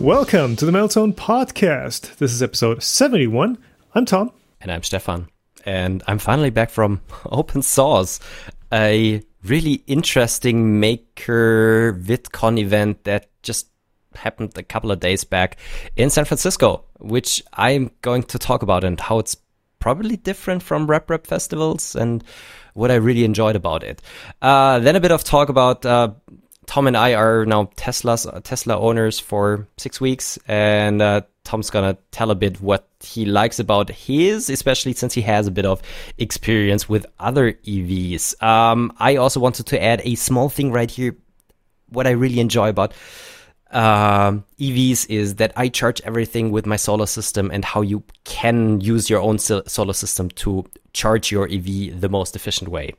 Welcome to the Meltzone Podcast. This is episode 71. I'm Tom. And I'm Stefan. And I'm finally back from OpenSauce, a really interesting Maker VidCon event that just happened a couple of days back in San Francisco, which I'm going to talk about and how it's probably different from RepRap festivals and what I really enjoyed about it. Uh, then a bit of talk about uh, Tom and I are now Tesla's uh, Tesla owners for six weeks, and uh, Tom's gonna tell a bit what he likes about his, especially since he has a bit of experience with other EVs. Um, I also wanted to add a small thing right here. What I really enjoy about um, EVs is that I charge everything with my solar system and how you can use your own solar system to charge your EV the most efficient way.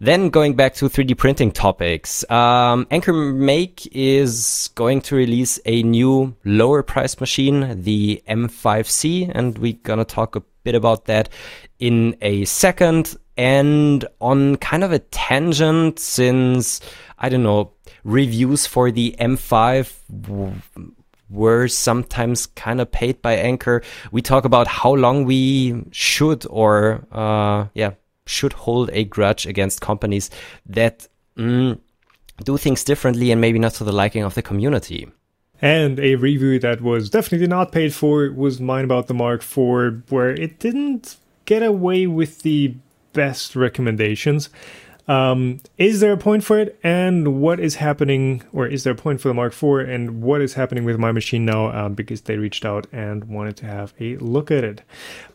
Then going back to 3D printing topics, um, AnkerMake is going to release a new lower price machine, the M5C, and we're gonna talk a bit about that in a second. And on kind of a tangent, since I don't know, reviews for the M5 were sometimes kind of paid by Anker. We talk about how long we should or uh, yeah should hold a grudge against companies that mm, do things differently and maybe not to the liking of the community. And a review that was definitely not paid for was mine about the Mark IV, where it didn't get away with the best recommendations. Um, is there a point for it? And what is happening, or is there a point for the Mark IV? And what is happening with my machine now? Um, because they reached out and wanted to have a look at it.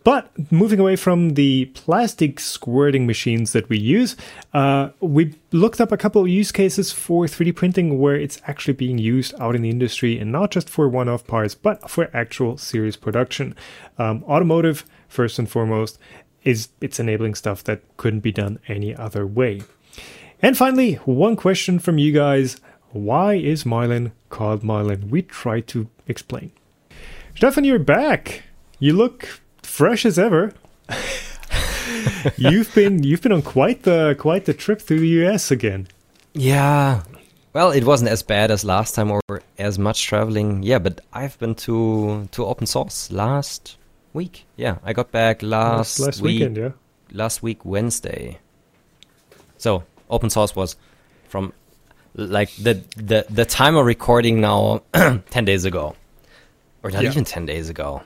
But moving away from the plastic squirting machines that we use, uh, we looked up a couple of use cases for 3D printing where it's actually being used out in the industry and not just for one off parts, but for actual series production. Um, automotive, first and foremost, is it's enabling stuff that couldn't be done any other way. And finally, one question from you guys. Why is Marlin called Marlin? We try to explain. Stefan, you're back. You look fresh as ever. you've been you've been on quite the quite the trip through the US again. Yeah. Well, it wasn't as bad as last time or as much traveling. Yeah, but I've been to to OpenSauce last week. Yeah, I got back last, last week, weekend. Yeah, last week Wednesday. So OpenSauce was from like the the the time of recording now ten days ago, or not yeah. even ten days ago,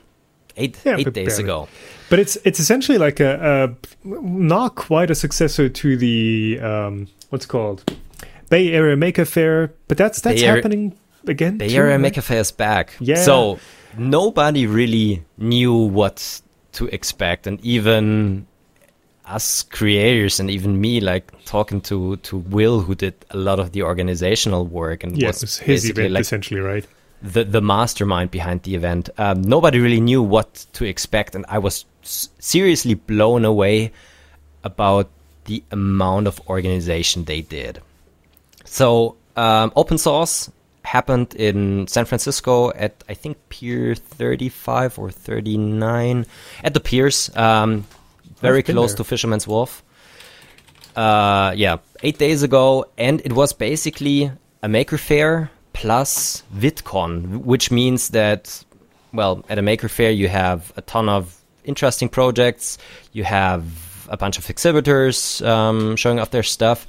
eight yeah, eight days barely. ago. But it's it's essentially like a, a not quite a successor to the um, what's called Bay Area Maker Fair, but that's that's Bay happening again. Bay Area Maker Fair is back. Yeah. So nobody really knew what to expect, and even us creators and even me, like talking to to Will, who did a lot of the organizational work and yes, was his event like essentially, right? The the mastermind behind the event. Um, nobody really knew what to expect, and I was seriously blown away about the amount of organization they did. So um, OpenSauce happened in San Francisco at I think Pier 35 or 39 at the piers, um, very close there. to Fisherman's Wharf. Uh, yeah, eight days ago, and it was basically a maker fair plus VidCon, which means that, well, at a maker fair you have a ton of interesting projects, you have a bunch of exhibitors um, showing off their stuff,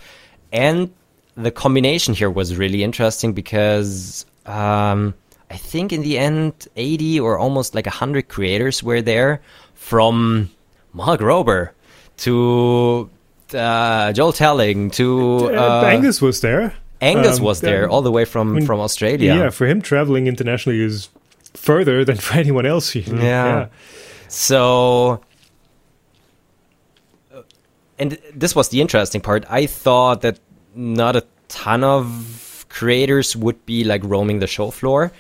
and the combination here was really interesting because um, I think in the end, 80 or almost like 100 creators were there from Mark Rober to uh, Joel Telling to. Uh, uh, Angus was there. Angus um, was there all the way from, I mean, from Australia. Yeah, for him, traveling internationally is further than for anyone else. You know? yeah. yeah. So and this was the interesting part. I thought that not a ton of creators would be like roaming the show floor,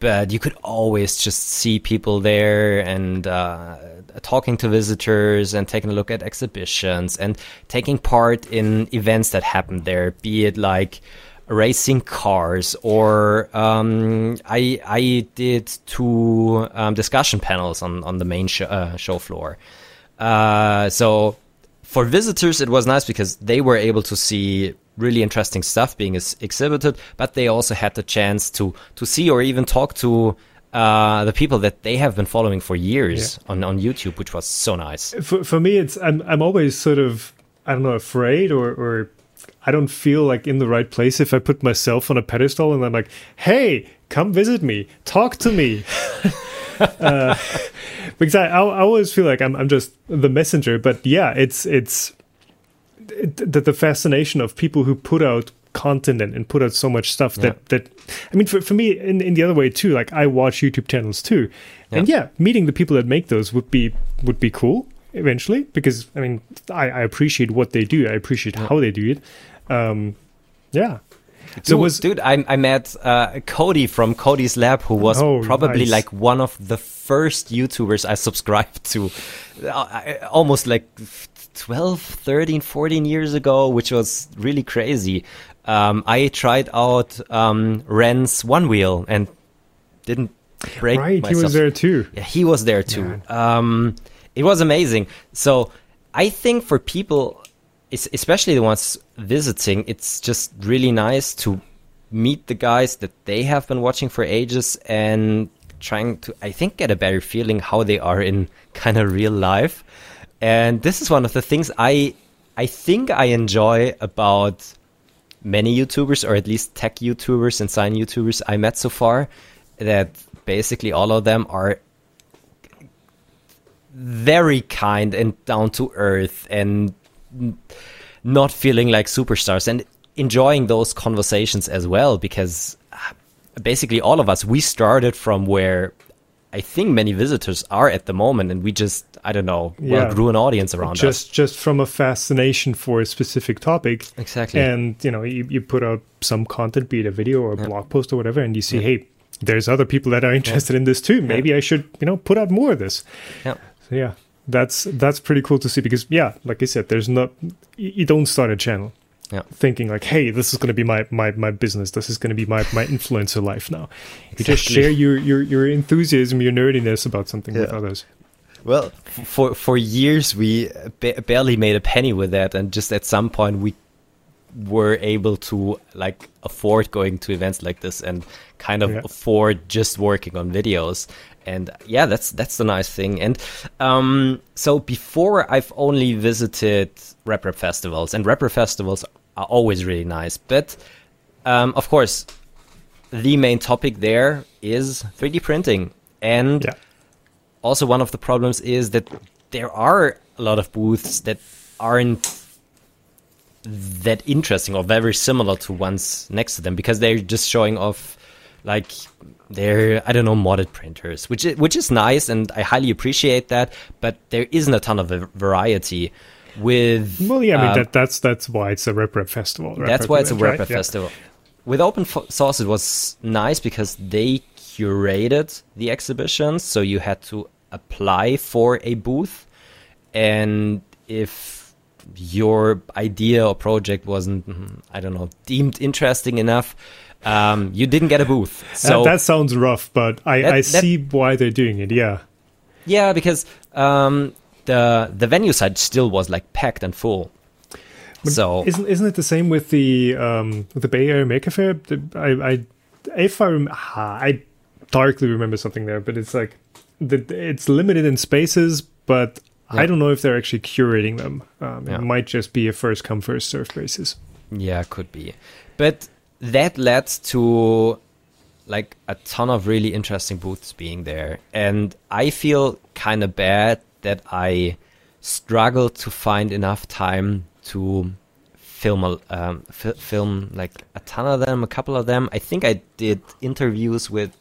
but you could always just see people there and uh, talking to visitors and taking a look at exhibitions and taking part in events that happened there, be it like racing cars or um, I I did two um, discussion panels on on the main sh- uh, show floor. Uh, so for visitors, it was nice because they were able to see really interesting stuff being ex- exhibited, but they also had the chance to to see or even talk to uh, the people that they have been following for years yeah. on on YouTube, which was so nice. For for me, it's I'm I'm always sort of I don't know afraid or or I don't feel like in the right place if I put myself on a pedestal and I'm like, hey, come visit me, talk to me. uh, because I, I, I always feel like I'm I'm just the messenger. But yeah, it's it's it, the, the fascination of people who put out content and, and put out so much stuff that yeah. that I mean for, for me in, in the other way too like I watch YouTube channels too yeah. and yeah meeting the people that make those would be would be cool eventually because I mean I, I appreciate what they do I appreciate yeah. how they do it um yeah so was dude I, I met uh, Cody from Cody's Lab who was oh, probably nice. like one of the first YouTubers I subscribed to uh, almost like 12 13 14 years ago which was really crazy um, I tried out um, Ren's Onewheel and didn't break. Right, myself. he was there too. Yeah, he was there too. Um, it was amazing. So I think for people, especially the ones visiting, it's just really nice to meet the guys that they have been watching for ages and trying to, I think, get a better feeling how they are in kind of real life. And this is one of the things I, I think I enjoy about many YouTubers, or at least tech YouTubers and sign YouTubers I met so far, that basically all of them are very kind and down to earth and not feeling like superstars and enjoying those conversations as well because uh, basically all of us we started from where I think many visitors are at the moment, and we just I don't know yeah. well, grew an audience around just, us. Just from a fascination for a specific topic, exactly. And you know, you, you put out some content, be it a video or a yeah. blog post or whatever, and you see, yeah. hey, there's other people that are interested in this too. Maybe I should you know put out more of this. Yeah. So yeah, that's that's pretty cool to see because yeah, like I said, there's not you don't start a channel yeah. thinking like, hey, this is going to be my, my, my business. This is going to be my, my influencer life now. You just share your, your, your enthusiasm, your nerdiness about something yeah. with others. Well, for for years we ba- barely made a penny with that, and just at some point we were able to like afford going to events like this and kind of yeah. afford just working on videos and yeah that's that's the nice thing and um, so before i've only visited RepRap festivals and RepRap festivals are always really nice but um, of course the main topic there is 3d printing and yeah. also one of the problems is that there are a lot of booths that aren't that interesting or very similar to ones next to them because they're just showing off like they're I don't know modded printers, which is, which is nice and I highly appreciate that. But there isn't a ton of variety. With well, yeah, I mean um, that, that's that's why it's a RepRap festival. Rep that's why it's a Rep Rep right? festival. Yeah. With OpenSauce, it was nice because they curated the exhibitions, so you had to apply for a booth, and if your idea or project wasn't, I don't know, deemed interesting enough, um, you didn't get a booth. So that, that sounds rough, but I, that, I see that, why they're doing it. Yeah. Yeah, because um, the the venue side still was like packed and full. But so isn't isn't it the same with the um, with the Bay Area Maker Fair? I, I if I rem- I darkly remember something there, but it's like the, it's limited in spaces, but yeah. I don't know if they're actually curating them. Um, yeah. It might just be a first come first serve basis. Yeah, could be, but that led to like a ton of really interesting booths being there. And I feel kind of bad that I struggle to find enough time to film a, um, f- film like a ton of them, a couple of them. I think I did interviews with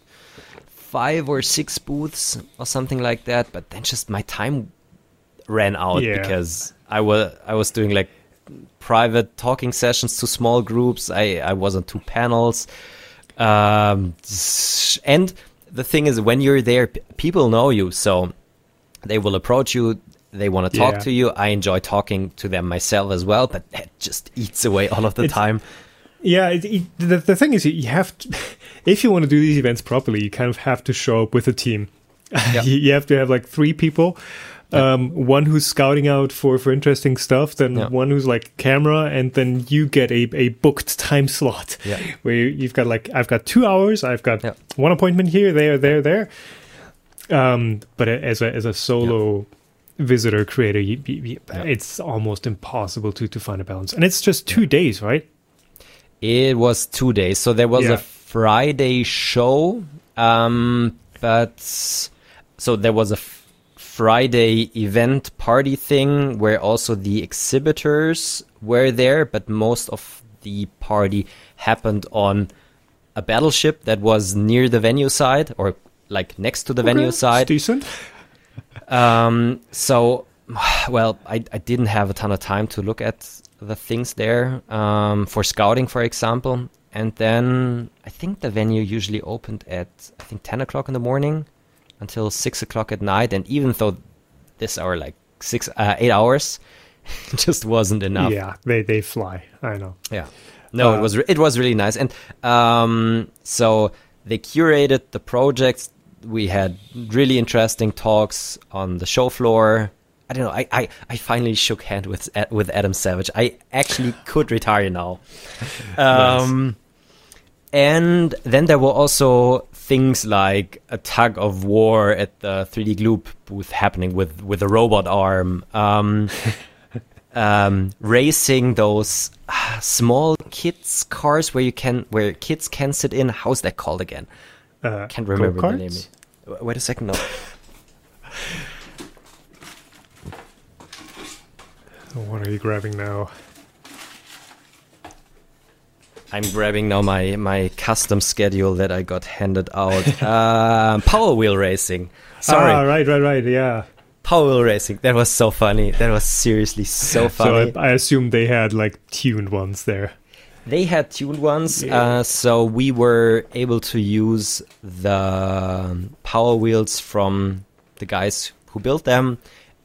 five or six booths or something like that, but then just my time ran out yeah. because I was I was doing like private talking sessions to small groups. I, I was on two panels. Um, and the thing is, when you're there, people know you. So they will approach you. They want to talk yeah. to you. I enjoy talking to them myself as well, but that just eats away all of the it's, time. Yeah, it, it, the, the thing is, you have to, if you want to do these events properly, you kind of have to show up with a team. Yep. you, you have to have like three people Um, one who's scouting out for, for interesting stuff, then Yeah. one who's like camera, and then you get a, a booked time slot Yeah. where you've got like I've got two hours, I've got Yeah. one appointment here, there, there, there. Um, but as a as a solo visitor creator, you, you, it's almost impossible to to find a balance, and it's just two days, right? It was two days. So there was a Friday show, um, but so there was a Friday event party thing where also the exhibitors were there, but most of the party happened on a battleship that was near the venue side or like next to the venue Okay, it's side. decent. Um, so, well, I, I didn't have a ton of time to look at the things there um, for scouting, for example. And then I think the venue usually opened at I think ten o'clock in the morning until six o'clock at night. And even though this hour like six uh, eight hours, just wasn't enough. Yeah, they they fly. I know. Yeah. No, Uh, it was re- it was really nice, and um, so they curated the projects. We had really interesting talks on the show floor. I don't know. I, I, I finally shook hand with with Adam Savage. I actually could retire now. Um, and then there were also things like a tug of war at the 3D Gloop booth happening with with a robot arm. Um, um, racing those ah, small kids cars where you can where kids can sit in. How's that called again? Uh, Can't remember the name. Wait a second. No. What are you grabbing now? I'm grabbing now my my custom schedule that I got handed out. um, Power Wheel Racing. Sorry, Ah, right, right, right. Yeah. Power Wheel Racing. That was so funny. That was seriously so funny. So I, I assume they had like tuned ones there. They had tuned ones, Yeah. uh, so we were able to use the power wheels from the guys who built them.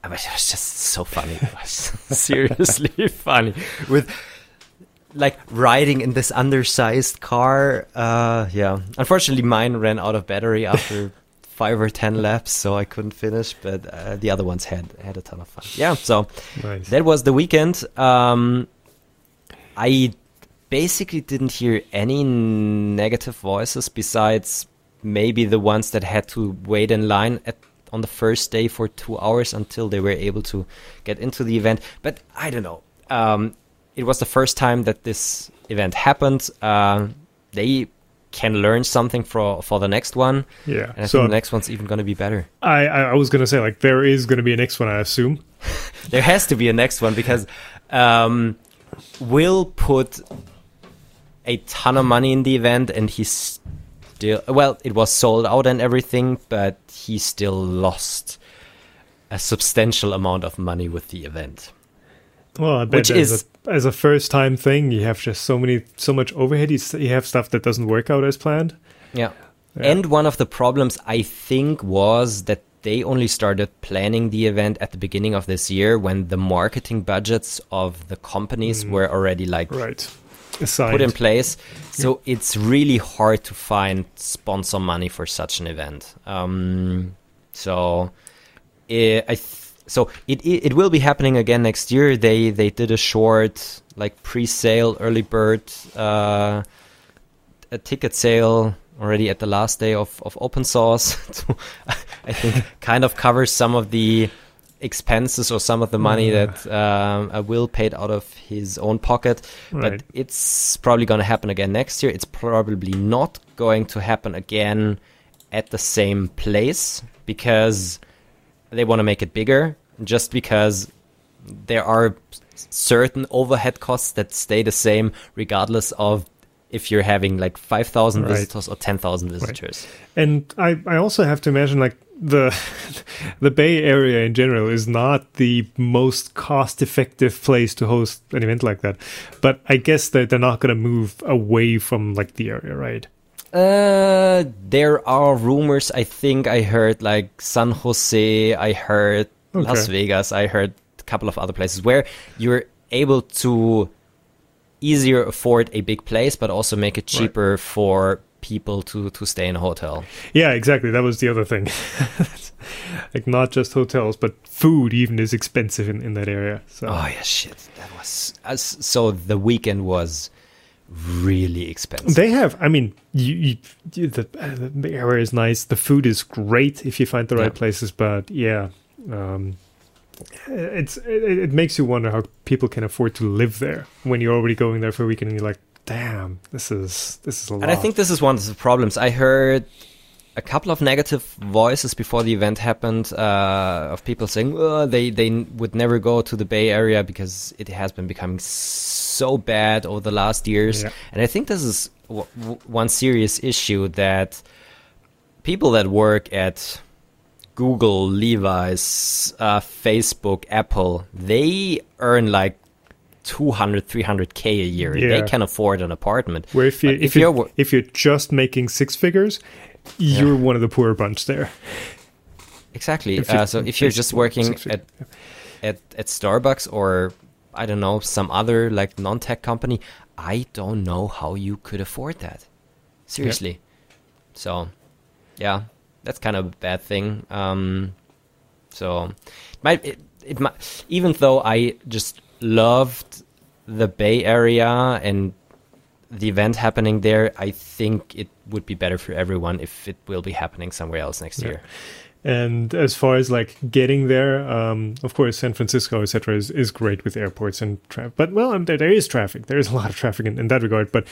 I mean, it was just so funny. It was seriously funny with like riding in this undersized car. Uh, yeah, unfortunately, mine ran out of battery after five or ten laps, so I couldn't finish. But uh, the other ones had had a ton of fun. Yeah, so Nice. that was the weekend. Um, I basically didn't hear any negative voices besides maybe the ones that had to wait in line at on the first day for two hours until they were able to get into the event. But I don't know. Um, it was the first time that this event happened. Uh, they can learn something for for the next one, yeah. and I So think the next one's even going to be better. I, I was gonna say like there is gonna be a next one, I assume. There has to be a next one because um, Will put a ton of money in the event, and he's still well. It was sold out and everything, but he still lost a substantial amount of money with the event. Well, I bet Which as is- a, as a first time thing, you have just so many so much overhead. You, you have stuff that doesn't work out as planned. Yeah. Yeah. And one of the problems I think was that they only started planning the event at the beginning of this year when the marketing budgets of the companies were already like Right. Assigned. put in place. So it's really hard to find sponsor money for such an event. Um, so eh, I th- so it, it it will be happening again next year. They they did a short like pre-sale early bird uh, a ticket sale already at the last day of, of OpenSauce to I think kind of covers some of the expenses or some of the money Yeah. that um, Will paid out of his own pocket. Right. But it's probably going to happen again next year. It's probably not going to happen again at the same place because they want to make it bigger. Just because there are certain overhead costs that stay the same regardless of if you're having like 5,000 Right. visitors or 10,000 visitors. And I, I also have to imagine like the the Bay Area in general is not the most cost effective place to host an event like that. But I guess that they're not going to move away from like the area, right? Uh, there are rumors. I think I heard like San Jose. I heard Las Vegas. I heard a couple of other places where you're able to easier afford a big place, but also make it cheaper for people to to stay in a hotel. Yeah, exactly. That was the other thing. like not just hotels, but food even is expensive in, in that area. So Oh yeah, shit. That was uh, so. The weekend was really expensive. they have. I mean, you, you, you the, uh, the area is nice. The food is great if you find the right Yeah. places. But yeah, um, it's it, it makes you wonder how people can afford to live there when you're already going there for a weekend and you're like, damn, this is this is a lot. And I think this is one of the problems. I heard a couple of negative voices before the event happened uh, of people saying oh, they they would never go to the Bay Area because it has been becoming so bad over the last years. Yeah. And I think this is w- w- one serious issue that people that work at Google, Levi's, uh, Facebook, Apple, they earn like 200, 300k a year. Yeah. They can afford an apartment. Where if you But if, if you you're if you're just making six figures, you're one of the poorer bunch there. Exactly. If uh, so if you're just working at, at at Starbucks or I don't know some other like non-tech company, I don't know how you could afford that. Seriously. So, yeah, that's kind of a bad thing. Um, so, it might it, it might even though I just loved the Bay Area and the event happening there, I think it would be better for everyone if it will be happening somewhere else next Yeah. year. And as far as like getting there, um, of course, San Francisco, etc., is, is great with airports and traffic. But well, um, there, there is traffic. There is a lot of traffic in, in that regard. But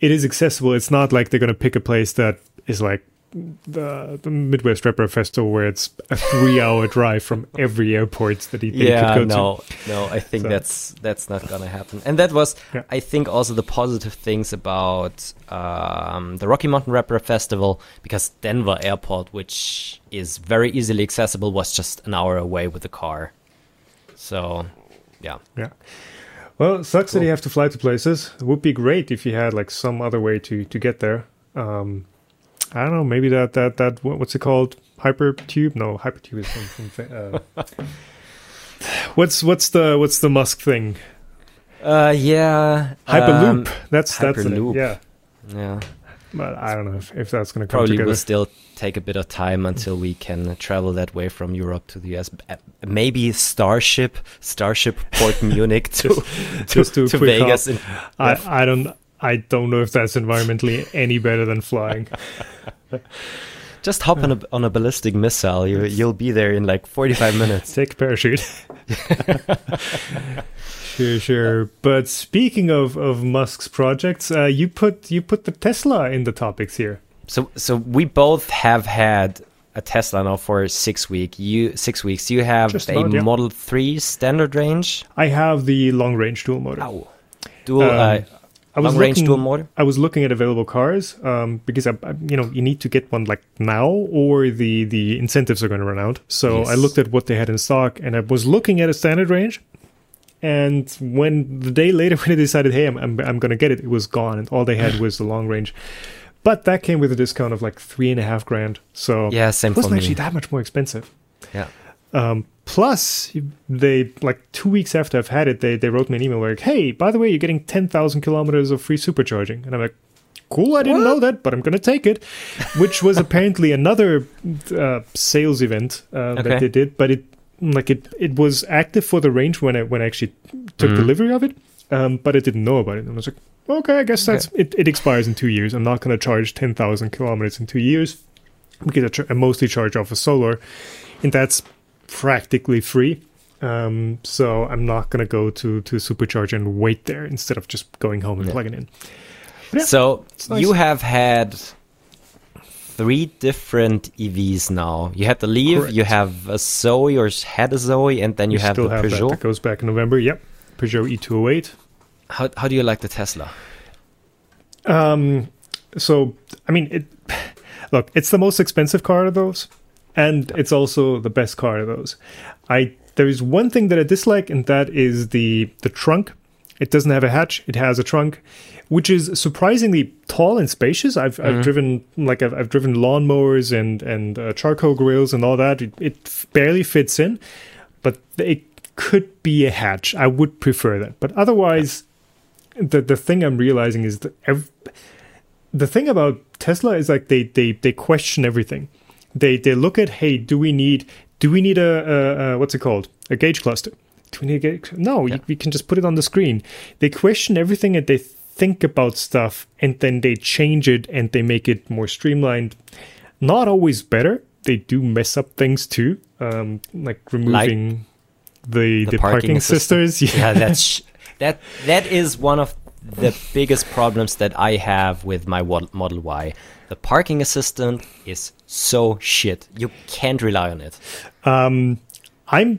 it is accessible. It's not like they're going to pick a place that is like the, the Midwest RepRap Festival, where it's a three-hour drive from every airport that they yeah, could go no, no, I think So- that's that's not gonna happen. And that was, Yeah. I think, also the positive things about um, the Rocky Mountain RepRap Festival because Denver Airport, which is very easily accessible, was just an hour away with the car. So, yeah. Yeah. Well, sucks that Cool. you have to fly to places. It would be great if you had like some other way to to get there. Um, I don't know. Maybe that that that what's it called? Hypertube? No, hypertube is something. Uh, what's what's the what's the Musk thing? uh, yeah, Hyperloop. um, that's that's. Hyperloop. Yeah, yeah, but I don't know if, if that's going to come probably together. will still take a bit of time until we can travel that way from Europe to the US. Uh, Maybe Starship, Starship Port Munich to just do a to quick Vegas. in- I I don't. I don't know if that's environmentally any better than flying. Just hop on a on a ballistic missile. You you'll be there in like forty five minutes. Take a parachute. sure, sure. But speaking of, of Musk's projects, uh, you put you put the Tesla in the topics here. So so we both have had a Tesla now for six week. You six weeks. You have Just a about, yeah. Model Three standard range. I have the long range dual motor. Ow. Dual Um, uh, I was long range looking, dual motor. I was looking at available cars um, because I, I, you know you need to get one like now or the the incentives are going to run out. So I looked at what they had in stock and I was looking at a standard range. And when the day later when I decided, hey, I'm I'm, I'm going to get it, it was gone, and all they had was the long range. But that came with a discount of like three and a half grand. So Yeah, same it for wasn't me. actually that much more expensive. Yeah. Um, plus, they like two weeks after I've had it, they they wrote me an email like, "Hey, by the way, you're getting ten thousand kilometers of free supercharging," and I'm like, "Cool, I didn't know that, but I'm gonna take it." Which was apparently another uh, sales event uh, Okay. that they did, but it like it it was active for the range when I when I actually took Mhm. delivery of it, um, but I didn't know about it, and I was like, "Okay, I guess that's it. It expires in two years. I'm not gonna charge ten thousand kilometers in two years." Because I, ch- I mostly charge off of solar, and that's practically free. Um, so I'm not gonna go to to supercharge and wait there instead of just going home and Yeah. plugging in. Yeah, so nice. you have had three different EVs now. You had the Leaf, Correct. you have a Zoe or had a Zoe, and then you We have still the have. Peugeot. That goes back in November. Yep, Peugeot E E208. How how do you like the Tesla? Um, so I mean, it. Look, it's the most expensive car of those, and it's also the best car of those. I there is one thing that I dislike, and that is the the trunk. It doesn't have a hatch; it has a trunk, which is surprisingly tall and spacious. I've I've Mhm. driven like I've, I've driven lawnmowers and and uh, charcoal grills and all that. It, it barely fits in, but it could be a hatch. I would prefer that, but otherwise, the the thing I'm realizing is that ev- the thing about Tesla is like they they they question everything. They they look at hey, do we need do we need a, a, a what's it called a gauge cluster? Do we need a gauge? No, Yeah. you, we can just put it on the screen. They question everything and they think about stuff and then they change it and they make it more streamlined. Not always better. They do mess up things too, um, like removing the the, parking, assistant. sisters. yeah, that's sh- that that is one of the biggest problems that I have with my Model Y. The parking assistant is so shit. You can't rely on it. Um, I'm.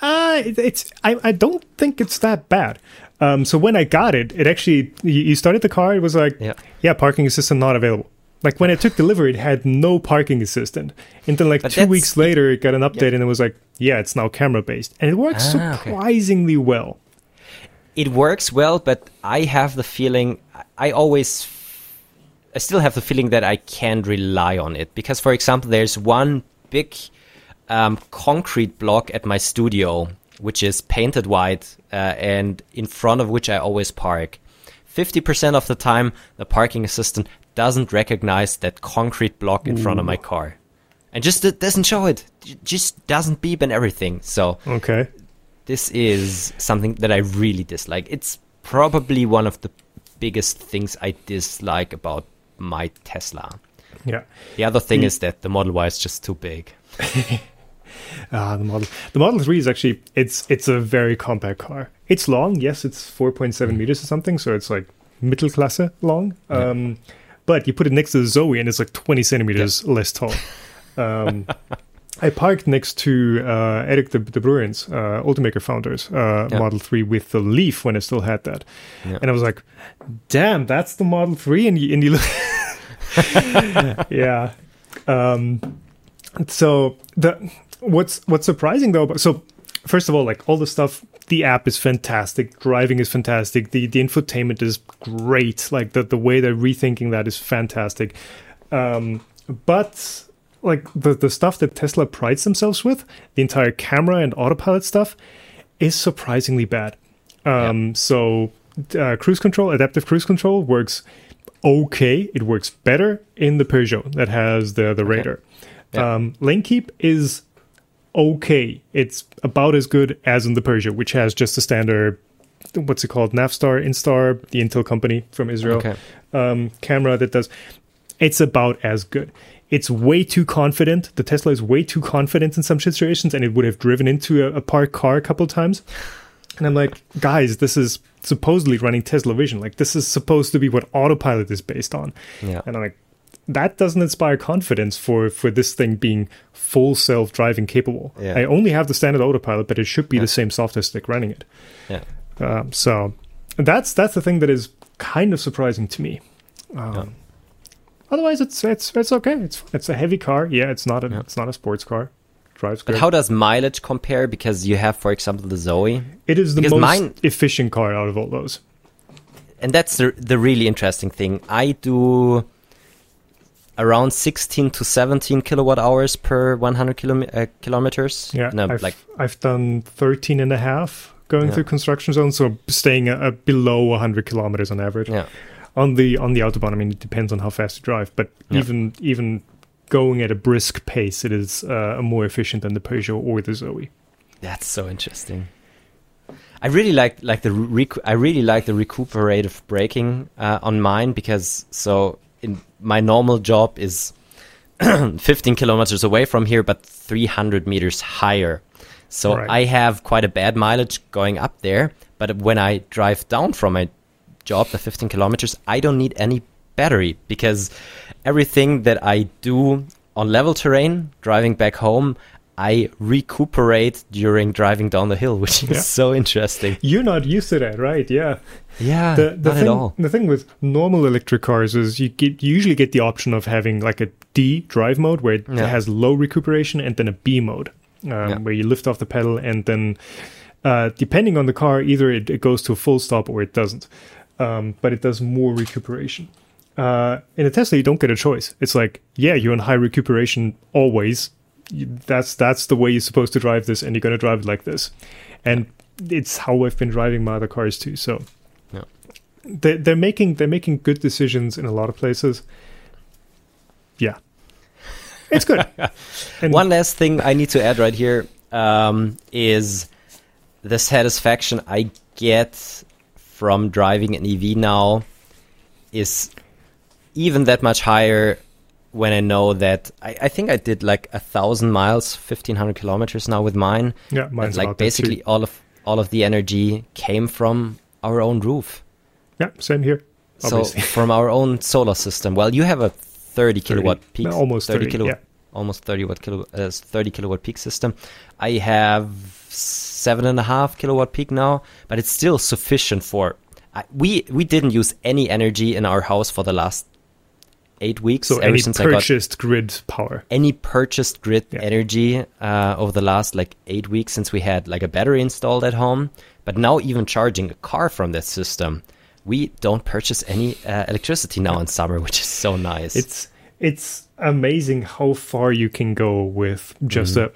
Uh, it- it's I, I don't think it's that bad. Um, so when I got it, it actually you, started the car. It was like Yeah. yeah, parking assistant not available. Like when I took delivery, it had no parking assistant. And then like But two weeks later, it got an update and it was like yeah, it's now camera based, and it works Ah, okay. surprisingly well. It works well, but I have the feeling I always I still have the feeling that I can't rely on it because, for example, there's one big um, concrete block at my studio which is painted white uh, and in front of which I always park. 50% of the time, the parking assistant doesn't recognize that concrete block in front of my car. And just it doesn't show it. It just doesn't beep and everything. So Okay, this is something that I really dislike. It's probably one of the biggest things I dislike about my Tesla. yeah. The other thing The- is that the Model Y is just too big. Ah, the model the Model Three is actually it's it's a very compact car. It's long, yes, it's four point seven meters or something, so it's like Mittelklasse long. Yeah. Um, but you put it next to the Zoe, and it's like twenty centimeters less tall. Um, I parked next to uh, Erik de, de Bruijn's, uh, Ultimaker founders, uh, Yeah. Model Three with the Leaf when I still had that, Yeah. and I was like, "Damn, that's the Model 3 and you, and you look, yeah. Um, so the what's what's surprising though, so first of all, like all the stuff, the app is fantastic, driving is fantastic, the the infotainment is great, like the the way they're rethinking that is fantastic. Um, but like the the stuff that Tesla prides themselves with, the entire camera and autopilot stuff, is surprisingly bad. Um, So uh, cruise control, adaptive cruise control works okay. It works better in the Peugeot that has the the radar. Yeah. Um, lane keep is okay. It's about as good as in the Peugeot, which has just a standard. What's it called? Navstar, Instar, the Intel company from Israel Okay. um, camera that does. It's about as good. It's way too confident. The Tesla is way too confident in some situations, and it would have driven into a, a parked car a couple times. And I'm like, guys, this is supposedly running Tesla Vision. Like, this is supposed to be what autopilot is based on. Yeah. And I'm like, that doesn't inspire confidence for for this thing being full self driving capable. Yeah. I only have the standard autopilot, but it should be Yeah. the same software stick running it. Yeah. Um, so that's that's the thing that is kind of surprising to me. Um, Yeah. Otherwise, it's it's it's okay. It's it's a heavy car. Yeah, it's not a Yeah. it's not a sports car. Drives But how does mileage compare? Because you have, for example, the Zoe, it is the because most mine- efficient car out of all those. and that's the the really interesting thing. I do around 16 to 17 kilowatt hours per 100 kilom- uh, kilometers. Yeah, no, I've, like I've done 13 and a half going Yeah. through construction zones, so staying uh, below 100 kilometers on average. yeah, On the on the autobahn, I mean, it depends on how fast you drive, but Yeah. even even going at a brisk pace, it is uh, more efficient than the Peugeot or the Zoe. that's so interesting. I really like like the rec- I really like the recuperative braking uh, on mine because so in my normal job is 15 kilometers away from here, but 300 meters higher. So Right. I have quite a bad mileage going up there. But when I drive down from my job, the 15 kilometers, I don't need any battery because everything that I do on level terrain, driving back home, I recuperate during driving down the hill, which is Yeah. so interesting. You're not used to that, right? Yeah. Yeah, the, the not thing, at all. The thing with normal electric cars is you get you usually get the option of having like a D drive mode where it Yeah. has low recuperation, and then a B mode um, Yeah. where you lift off the pedal, and then uh, depending on the car, either it, it goes to a full stop or it doesn't. Um, but it does more recuperation. Uh, in a Tesla, you don't get a choice. It's like, yeah, you're on high recuperation always. That's that's the way you're supposed to drive this, and you're gonna drive it like this. And it's how I've been driving my other cars too. So Yeah. they they're making they're making good decisions in a lot of places. Yeah, it's good. And One last thing I need to add right here um, is the satisfaction I get from driving an EV now is even that much higher when I know that I, I think I did like a thousand miles, fifteen hundred kilometers now with mine. yeah, And mine's like about that too. basically all of all of the energy came from our own roof. Yeah, same here. Obviously. So from our own solar system. Well, you have a 30 kilowatt 30, peak, no, almost 30, kilowatt, yeah. almost 30 watt kilo, uh, 30 kilowatt peak system. I have seven and a half kilowatt peak now, but it's still sufficient for. I, we we didn't use any energy in our house for the last eight weeks. So any since I got purchased grid power. any purchased grid Yeah. energy uh, over the last like eight weeks since we had like a battery installed at home. But now even charging a car from that system, we don't purchase any uh, electricity now in summer, which is so nice. It's it's amazing how far you can go with just a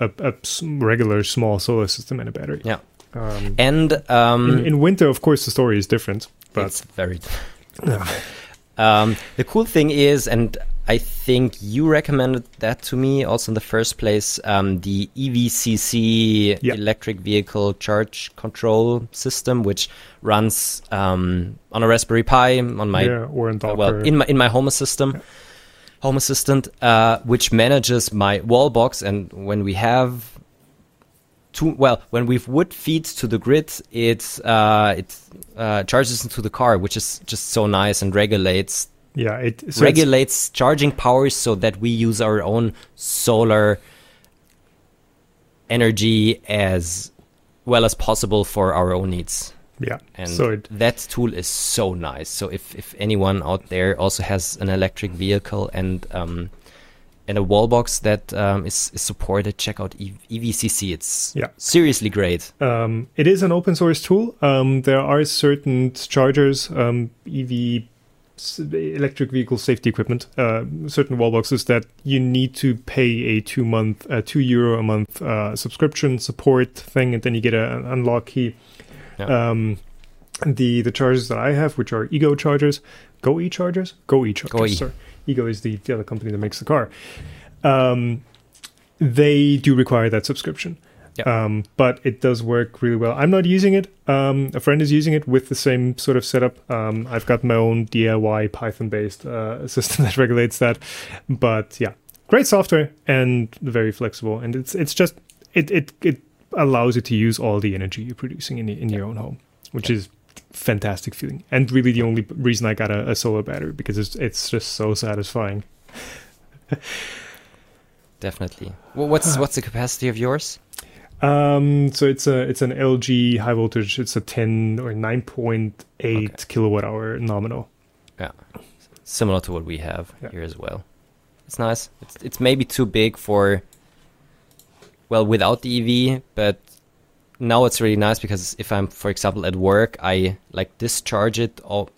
regular small solar system and a battery. yeah, Um, and um, in, in winter, of course, the story is different. But it's very. Um, the cool thing is, and I think you recommended that to me also in the first place, um, the EVCC Yeah. electric vehicle charge control system, which runs um, on a Raspberry Pi on my yeah, or in uh, well in my in my home system, home assistant, uh, which manages my wall box, and when we have two well when we would feed to the grid it uh, it uh, charges into the car which is just so nice and regulates yeah, it so regulates charging powers so that we use our own solar energy as well as possible for our own needs yeah. and so it that tool is so nice so if, if anyone out there also has an electric vehicle and um, and a wall box that um, is, is supported check out evcc it's Yeah. seriously great Um, it is an open source tool. Um, there are certain chargers, um, EV, electric vehicle safety equipment, uh, certain wall boxes that you need to pay a two month, uh, two euro a month uh, subscription support thing, and then you get a, an unlock key. Yeah. Um, the the chargers that I have, which are Ego chargers, Go E chargers, Go E chargers. Go E. Sorry. Ego is the, the other company that makes the car. Um, they do require that subscription. Yep. Um, but it does work really well. I'm not using it. Um, a friend is using it with the same sort of setup. Um, I've got my own DIY Python based uh, system that regulates that. But yeah, great software and very flexible. And it's it's just it it it allows you to use all the energy you're producing in in your own home, which is fantastic feeling. And really the only reason I got a, a solar battery because it's it's just so satisfying. definitely well, what's what's the capacity of yours Um, so it's a it's an LG high voltage. It's a 10 or 9.8 Okay. kilowatt hour nominal. yeah similar to what we have Yeah. here as well it's nice it's, it's maybe too big for well without the ev but now it's really nice because if i'm for example at work i like discharge it all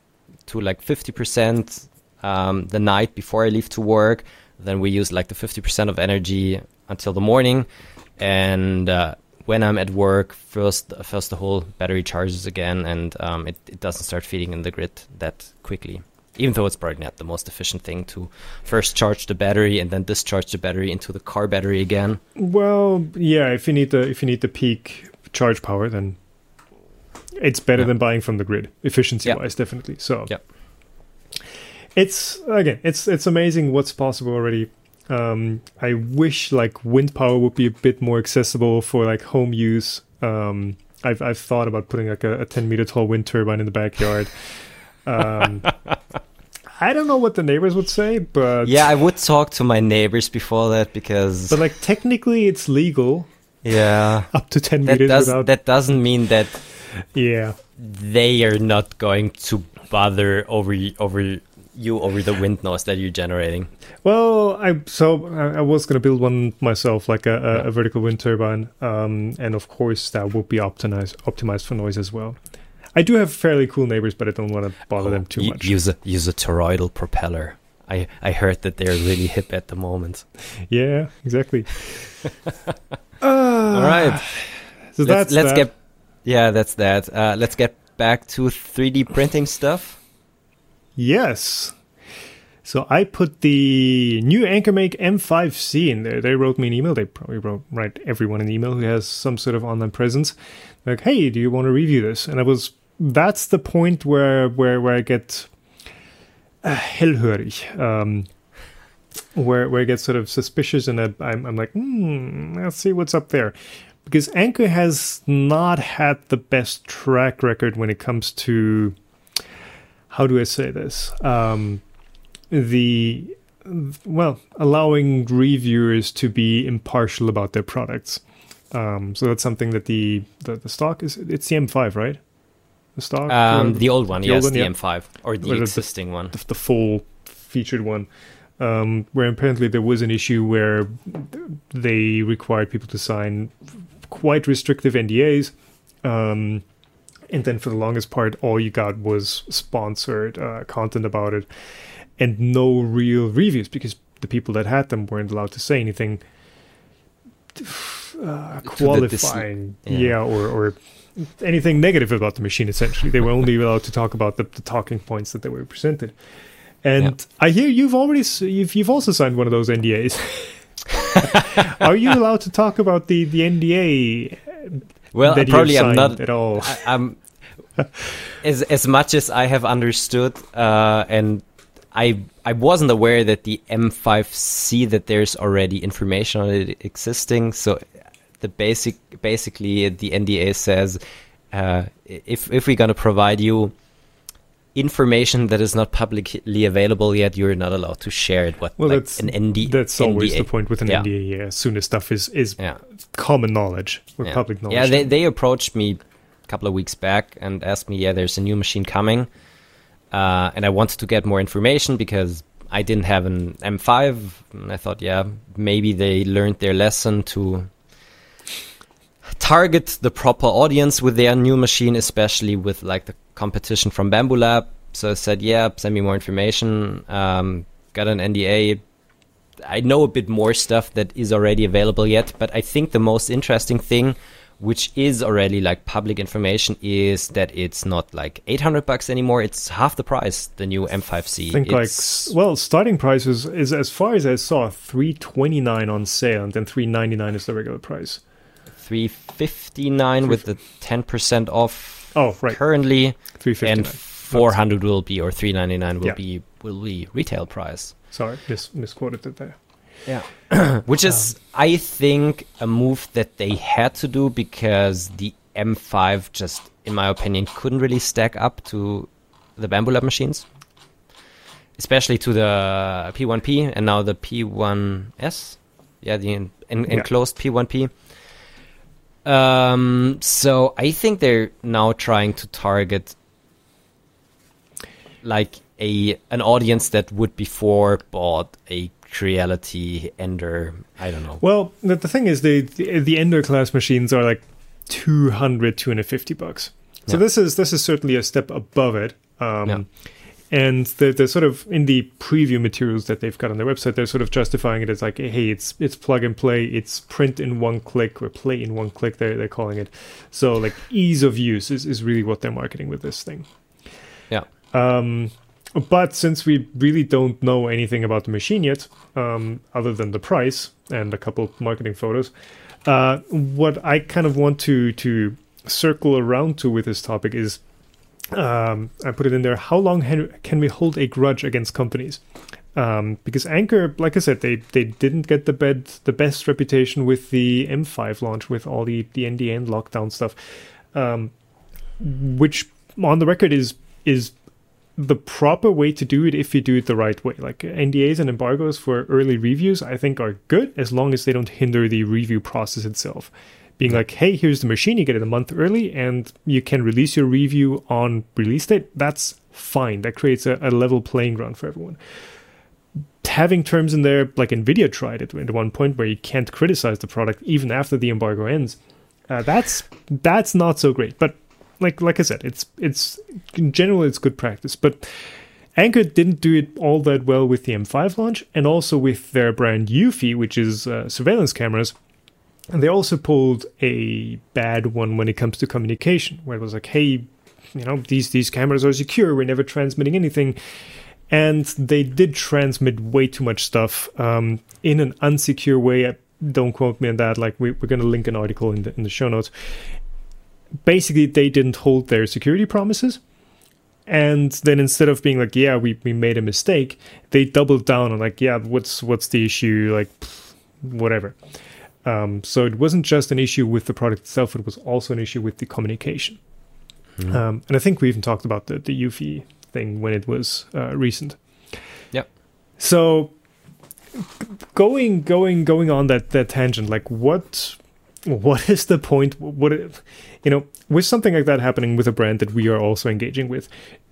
to like 50% um, the night before i leave to work. Then we use like the 50% of energy until the morning. And uh, when i'm at work first first the whole battery charges again and um, it, it doesn't start feeding in the grid that quickly. Even though it's probably not the most efficient thing to first charge the battery and then discharge the battery into the car battery again. Well, yeah, if you need the if you need the peak charge power, then it's better Yeah. than buying from the grid, efficiency Yeah. wise, definitely. So Yeah. it's again, it's it's amazing what's possible already. Um, I wish like wind power would be a bit more accessible for like home use. Um, I've I've thought about putting like a, a ten meter tall wind turbine in the backyard. Um, I don't know what the neighbors would say, but yeah i would talk to my neighbors before that because but like technically it's legal yeah up to ten that meters does without that doesn't mean that yeah they are not going to bother over over you over the wind noise that you're generating Well, I so I, I was going to build one myself, like a, a, Yeah. a vertical wind turbine, um, and of course that would be optimized optimized for noise as well. I do have fairly cool neighbors, but I don't want to bother them too U- much. use a use a toroidal propeller I, I heard that they're really hip at the moment. yeah, exactly. All right, So let's, that's let's that. get yeah, that's that. Uh, let's get back to 3D printing stuff. Yes. So I put the new AnkerMake M5C in there. They wrote me an email. They probably wrote write everyone an email who has some sort of online presence. Like, hey, do you want to review this? And I was that's the point where where where I get uh, hellhörig. Um, where where I get sort of suspicious and I, I'm, I'm like, hmm, let's see what's up there. Because Anker has not had the best track record when it comes to how do I say this? Um, the well, allowing reviewers to be impartial about their products. Um, so that's something that the, the the stock is. It's the M5, right? The stock, um, the, the old one, the yes, old one, the yeah. M5 or the or existing the, one, the, the, full featured one. Um, where apparently there was an issue where they required people to sign quite restrictive NDAs. Um, and then for the longest part, all you got was sponsored uh, content about it and no real reviews because the people that had them weren't allowed to say anything uh, qualifying, yeah. yeah, or, or anything negative about the machine. Essentially, they were only allowed to talk about the, the talking points that they were presented. And. I hear you've already you've you've also signed one of those NDAs. Are you allowed to talk about the the NDA? Well, probably I'm not at all. I, am as as much as I have understood, uh, and I I wasn't aware that the M5C that there's already information on it existing. So the basic basically the NDA says uh, if if we're gonna provide you information that is not publicly available yet, you're not allowed to share it. What well, like that's an ND, That's always the point with an yeah. NDA. Yeah, as soon as stuff is is yeah. common knowledge or yeah. public knowledge. Yeah, they they approached me a couple of weeks back and asked me, yeah, there's a new machine coming, uh, and I wanted to get more information because I didn't have an M5, and I thought, yeah, maybe they learned their lesson to target the proper audience with their new machine, especially with like the competition from Bambu Lab. So I said, yeah, send me more information. Um, got an NDA. I know a bit more stuff that is already available yet, but I think the most interesting thing, which is already like public information, is that it's not like 800 bucks anymore. It's half the price, the new M5C. I think it's, like, well, starting price is, is as far as I saw, 329 on sale, and then 399 is the regular price. 359 with the 10% off Oh, right. Currently, and 400 will be or 399 will yeah. be will be retail price. Sorry, mis- misquoted it there. Yeah, which is um, I think a move that they had to do because the M5 just, in my opinion, couldn't really stack up to the Bambu Lab machines, especially to the P1P and now the P1S. Yeah, the en- en- enclosed. P1P. Um, so I think they're now trying to target like a an audience that would before bought a Creality Ender. I don't know. Well, the, the thing is, the, the, the Ender class machines are like 200, 250 bucks. So yeah. this is this is certainly a step above it. Um, yeah and the, the sort of in the preview materials that they've got on their website they're sort of justifying it as like hey it's it's plug and play it's print in one click or play in one click they're, they're calling it. So like ease of use is, is really what they're marketing with this thing. Yeah. Um but since we really don't know anything about the machine yet um, other than the price and a couple marketing photos uh, what i kind of want to to circle around to with this topic is um, I put it in there. How long can we hold a grudge against companies? Um, because Anker, like I said, they they didn't get the bed the best reputation with the M5 launch with all the the NDA and lockdown stuff, um, which on the record is is the proper way to do it if you do it the right way. Like NDAs and embargoes for early reviews, I think are good as long as they don't hinder the review process itself being like, hey, here's the machine, you get it a month early, and you can release your review on release date, that's fine. That creates a, a level playing ground for everyone. Having terms in there, like Nvidia tried it at one point, where you can't criticize the product even after the embargo ends. Uh, that's that's not so great. But like like I said, it's it's in general it's good practice. But Anker didn't do it all that well with the M5 launch, and also with their brand Eufy, which is uh, surveillance cameras and they also pulled a bad one when it comes to communication, where it was like, hey, you know, these these cameras are secure. We're never transmitting anything. and they did transmit way too much stuff um, in an unsecure way. Don't quote me on that. Like we, we're going to link an article in the in the show notes. Basically, they didn't hold their security promises, and then instead of being like, "Yeah, we, we made a mistake," they doubled down on like, "Yeah, what's what's the issue?" Like, pff, whatever. Um, so it wasn't just an issue with the product itself; it was also an issue with the communication. Mhm. Um, and I think we even talked about the the Eufy thing when it was uh, recent. Yep. So going going going on that that tangent, like what what is the point? What you know, with something like that happening with a brand that we are also engaging with,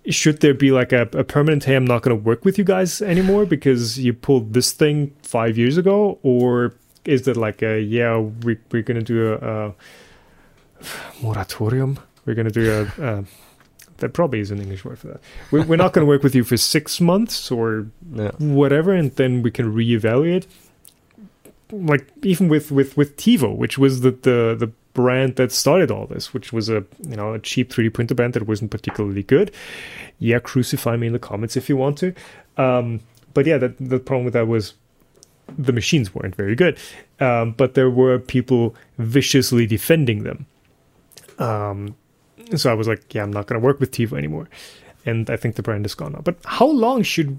should there be like a, a permanent hey, I'm not going to work with you guys anymore because you pulled this thing five years ago, or is that like a yeah, we we're going to do a, a moratorium? We're going to do a, a that probably is an English word for that. We're, we're not going to work with you for six months or Yeah. whatever, and then we can reevaluate. Like even with with with Tevo, which was the the the brand that started all this, which was a you know a cheap 3D printer brand that wasn't particularly good. Yeah, crucify me in the comments if you want to. Um, but yeah, that the problem with that was the machines weren't very good, um, but there were people viciously defending them. Um, so I was like, yeah, I'm not going to work with Tevo anymore, and I think the brand is gone now. But how long should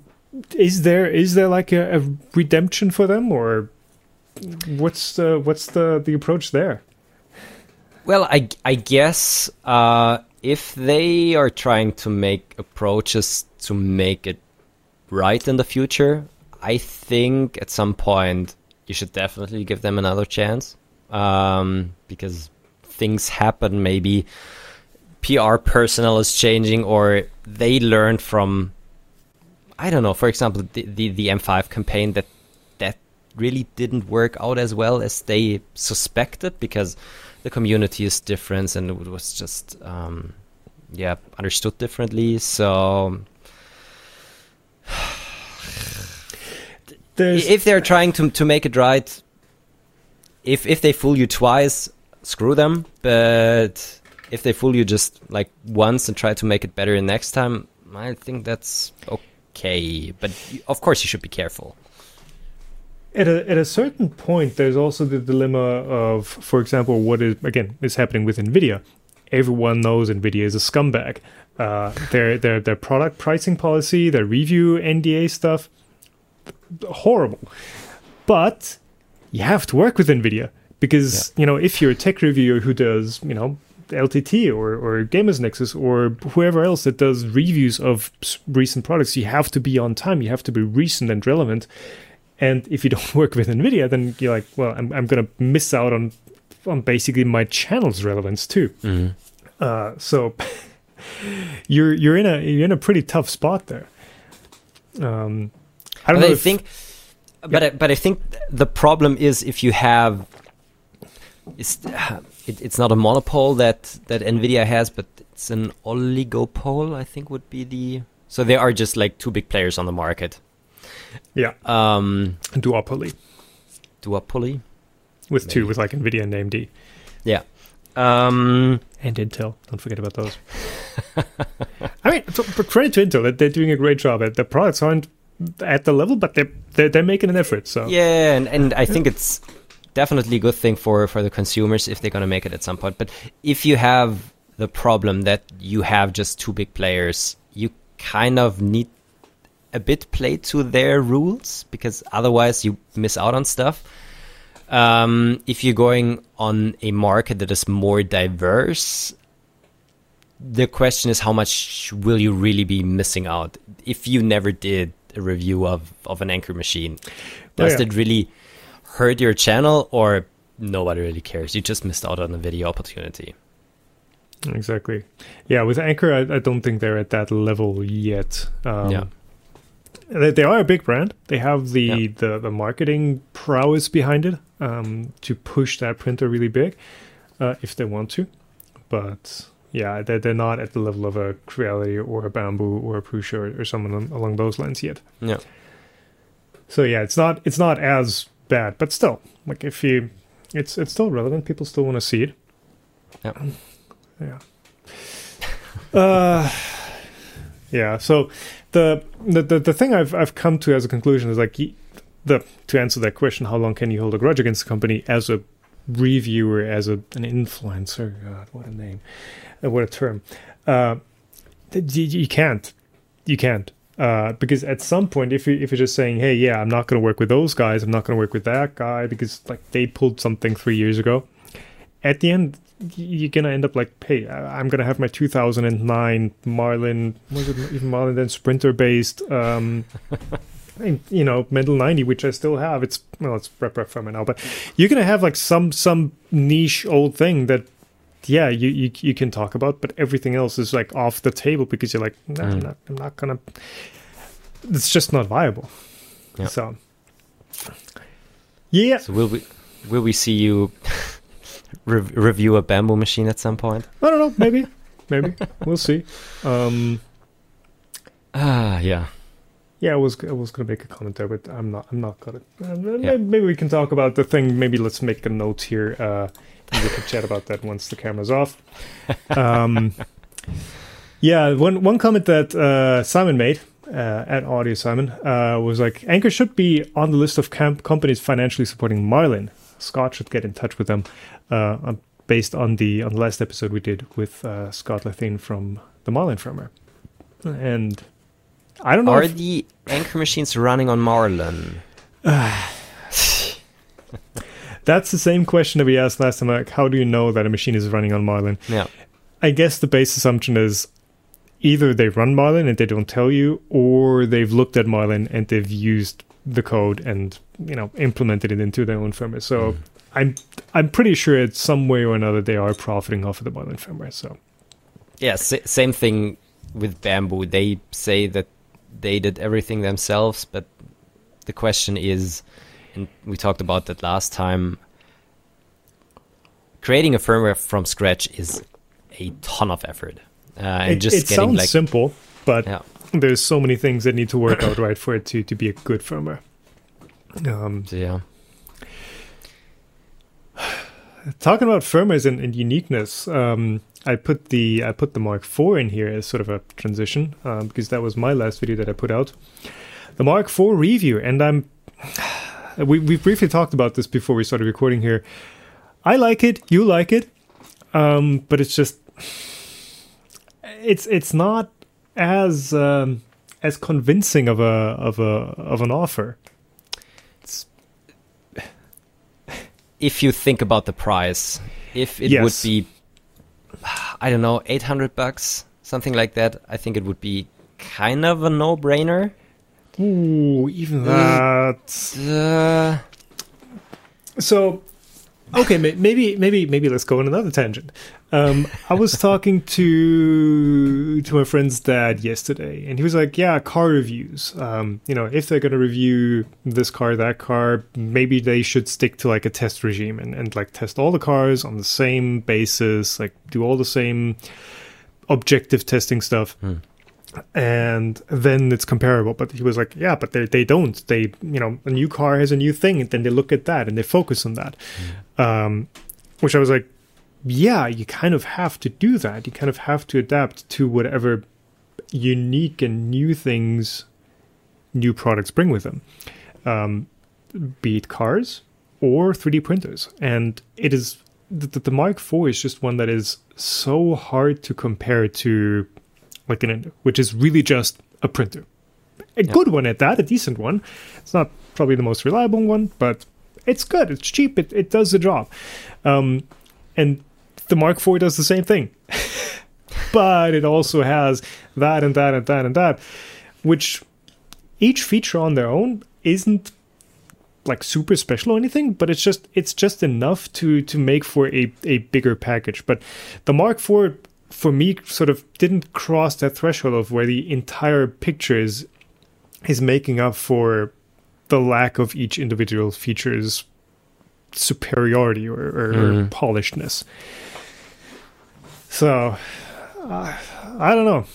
is there is there like a, a redemption for them or what's the what's the the approach there? Well, I, I guess uh, if they are trying to make approaches to make it right in the future, I think at some point you should definitely give them another chance um, because things happen. Maybe PR personnel is changing, or they learned from I don't know. For example, the, the the M5 campaign that that really didn't work out as well as they suspected because the community is different and it was just um, yeah understood differently. So There's if they're trying to to make it right, if if they fool you twice, screw them. But if they fool you just like once and try to make it better next time, I think that's okay. But of course, you should be careful. at a at a certain point, there's also the dilemma of, for example, what is again is happening with Nvidia. Everyone knows Nvidia is a scumbag. Uh, their their their product pricing policy, their review NDA stuff, horrible. But you have to work with Nvidia because you know if you're a tech reviewer who does you know LTT or or Gamers Nexus or whoever else that does reviews of recent products, you have to be on time. You have to be recent and relevant. And if you don't work with Nvidia, then you're like, well, I'm I'm gonna miss out on on basically my channel's relevance too. Uh, so you're you're in a you're in a pretty tough spot there. Um, I don't But know. I if- think, but I, but I think the problem is if you have, it's it, it's not a monopole that that Nvidia has, but it's an oligopole. I think would be the so there are just like two big players on the market. yeah, Um, duopoly duopoly. with two with like Nvidia and AMD Yeah. Um, and Intel. Don't forget about those. I mean, but credit to Intel they're doing a great job. Their products aren't at the level, but they're they're, they're making an effort. So Yeah, and, and I think it's definitely a good thing for, for the consumers if they're going to make it at some point. But if you have the problem that you have just two big players, you kind of need a bit play to their rules because otherwise you miss out on stuff. Um, if you're going on a market that is more diverse, the question is how much will you really be missing out if you never did a review of, of an Anker machine does yeah. it really hurt your channel or nobody really cares you just missed out on a video opportunity exactly. Yeah, with Anker, I, I don't think they're at that level yet. Um, Yeah. they, they are a big brand. They have the Yeah. the, the marketing prowess behind it um, to push that printer really big uh, if they want to. But yeah, they're, they're not at the level of a Creality or a Bambu or a Prusa or, or someone along those lines yet. yeah So yeah, it's not it's not as bad, but still, like if you, it's it's still relevant. People still want to see it. Yeah. Yeah. Uh, Yeah. So the the the, the thing I've I've come to as a conclusion is like the to answer that question, how long can you hold a grudge against the company as a reviewer, as a, an influencer? God, what a name, what a term. Uh, you, you can't, you can't. Uh, because at some point, if you if you're just saying, "Hey, yeah, I'm not going to work with those guys. I'm not going to work with that guy because like they pulled something three years ago," at the end, you're gonna end up like, "Hey, I'm gonna have my 2009 Marlin, was it even Marlin then Sprinter based um, you know Mendel 90 which i still have it's well it's rep rep from it now but you're gonna have like some some niche old thing that yeah you, you you can talk about but everything else is like off the table because you're like nah, mm. I'm, not, I'm not gonna it's just not viable yeah. so yeah so will we will we see you re- review a Bambu machine at some point i don't know maybe maybe we'll see um ah yeah yeah, I was I was gonna make a comment there, but I'm not. I'm not gonna. Uh, yeah. Maybe we can talk about the thing. Maybe let's make a note here. Uh, we can chat about that once the camera's off. Um, yeah, one one comment that uh, Simon made uh, at Audio Simon uh, was like Anker should be on the list of camp companies financially supporting Marlin. Scott should get in touch with them. Uh, based on the on the last episode we did with uh, Scott Lahteine from the Marlin firmware, and I don't know. Are if... the Anker machines running on Marlin? That's the same question that we asked last time. Like, how do you know that a machine is running on Marlin? Yeah. I guess the base assumption is either they run Marlin and they don't tell you, or they've looked at Marlin and they've used the code and you know implemented it into their own firmware. So mm. I'm I'm pretty sure it's some way or another they are profiting off of the Marlin firmware. So yeah, same thing with Bambu. They say that they did everything themselves, but the question is, and we talked about that last time, creating a firmware from scratch is a ton of effort. Uh, and it, just it sounds like, simple, but yeah. there's so many things that need to work out right for it to, to be a good firmware. Um, so, yeah. Talking about firmwares and, and uniqueness, um, I put the I put the Mark IV in here as sort of a transition um, because that was my last video that I put out. The Mark IV review, and I'm we we briefly talked about this before we started recording here. I like it, you like it, um, but it's just it's it's not as um, as convincing of a of a of an offer. It's if you think about the price, if it yes. would be I don't know, 800 bucks, something like that, I think it would be kind of a no brainer. Ooh, even that. Uh, so okay, maybe maybe maybe let's go on another tangent. Um, I was talking to to my friend's dad yesterday, and he was like, "Yeah, car reviews. Um, you know, if they're gonna review this car, that car, maybe they should stick to like a test regime and and like test all the cars on the same basis, like do all the same objective testing stuff." Hmm and then it's comparable. But he was like, yeah, but they they don't. They you know a new car has a new thing, and then they look at that and they focus on that. Mm. Um, which I was like, yeah, you kind of have to do that. You kind of have to adapt to whatever unique and new things new products bring with them, um, be it cars or 3D printers. And it is the, the Mark IV is just one that is so hard to compare to like an ender, which is really just a printer. A yeah. good one at that, a decent one. It's not probably the most reliable one, but it's good. It's cheap. It, it does the job. Um, and the Mark IV does the same thing. but it also has that and that and that and that, which each feature on their own isn't like super special or anything, but it's just it's just enough to to make for a, a bigger package. But the Mark IV for me sort of didn't cross that threshold of where the entire picture is is making up for the lack of each individual feature's superiority or, or, mm. polishedness. So uh, I don't know.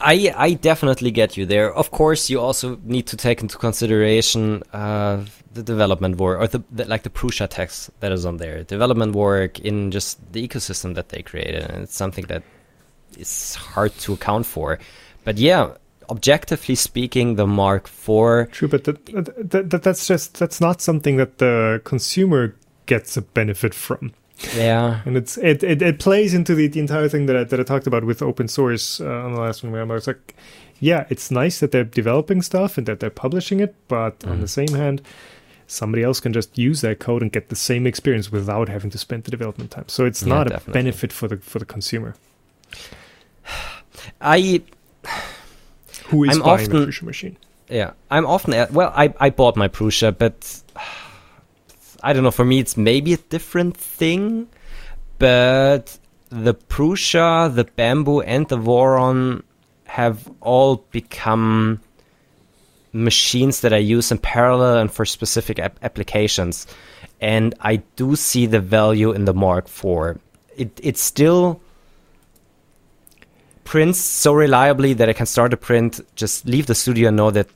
I I definitely get you there. Of course, you also need to take into consideration uh, the development work or the, the, like the Prusa text that is on there, development work in just the ecosystem that they created, and it's something that is hard to account for. But yeah, objectively speaking, the Mark IV. True, but that, that, that, that's just that's not something that the consumer gets a benefit from. Yeah, and it's it, it, it plays into the, the entire thing that I, that I talked about with open source uh, on the last one. Where I was like, yeah, it's nice that they're developing stuff and that they're publishing it, but mm. on the same hand, somebody else can just use that code and get the same experience without having to spend the development time. So it's yeah, not definitely. a benefit for the for the consumer. I who is I'm buying often, the Prusa machine? Yeah, I'm often uh, well. I I bought my Prusa, but I don't know. For me, it's maybe a different thing, but the Prusa, the Bambu, and the Voron have all become machines that I use in parallel and for specific ap- applications. And I do see the value in the Mark IV. It it still prints so reliably that I can start a print, just leave the studio and know that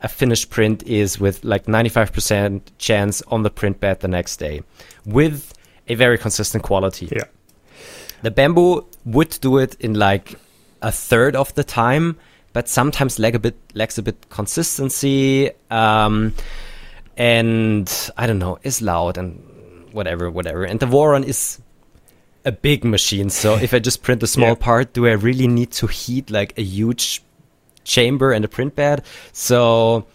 a finished print is with like 95% chance on the print bed the next day with a very consistent quality. Yeah. The Bambu would do it in like a third of the time, but sometimes lag a bit lacks a bit consistency. Um, and I don't know, is loud and whatever, whatever. And the Voron is a big machine. So if I just print a small yeah. part, do I really need to heat like a huge chamber and a print bed. So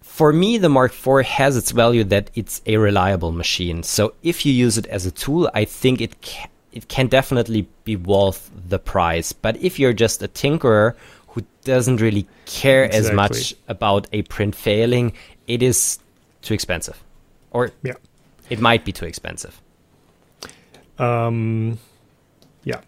for me, the Mark IV has its value that it's a reliable machine. So if you use it as a tool, I think it it can definitely be worth the price. But if you're just a tinkerer who doesn't really care exactly. as much about a print failing, it is too expensive, or yeah, it might be too expensive. Um, yeah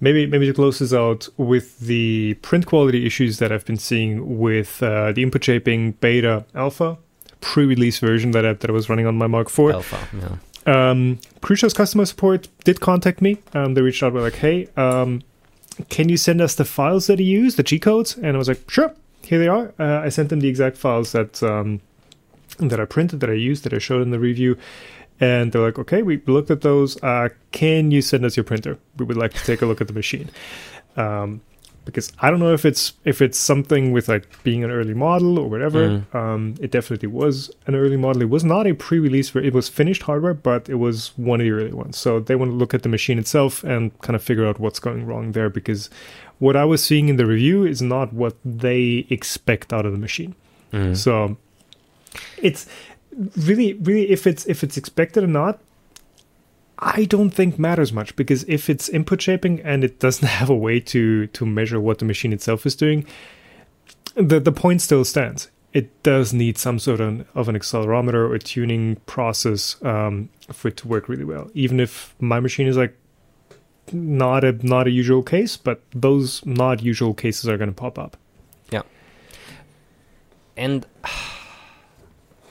maybe maybe to close this out with the print quality issues that I've been seeing with uh, the input shaping beta alpha pre-release version that I, that I was running on my Mark IV. Alpha, yeah. Um, Prusa's customer support did contact me. Um, they reached out, were like, "Hey, um, can you send us the files that he used, the G codes?" And I was like, "Sure, here they are." Uh, I sent them the exact files that um, that I printed, that I used, that I showed in the review, and they're like, okay, we looked at those. Uh, can you send us your printer? We would like to take a look at the machine. Um, because I don't know if it's if it's something with like being an early model or whatever. Mm. Um, it definitely was an early model. It was not a pre-release. Where it was finished hardware, but it was one of the early ones. So they want to look at the machine itself and kind of figure out what's going wrong there. Because what I was seeing in the review is not what they expect out of the machine. Mm. So it's really, really, if it's if it's expected or not, I don't think matters much because if it's input shaping and it doesn't have a way to to measure what the machine itself is doing, the the point still stands. It does need some sort of, of an accelerometer or tuning process um, for it to work really well. Even if my machine is like not a not a usual case, but those not usual cases are going to pop up. Yeah, and.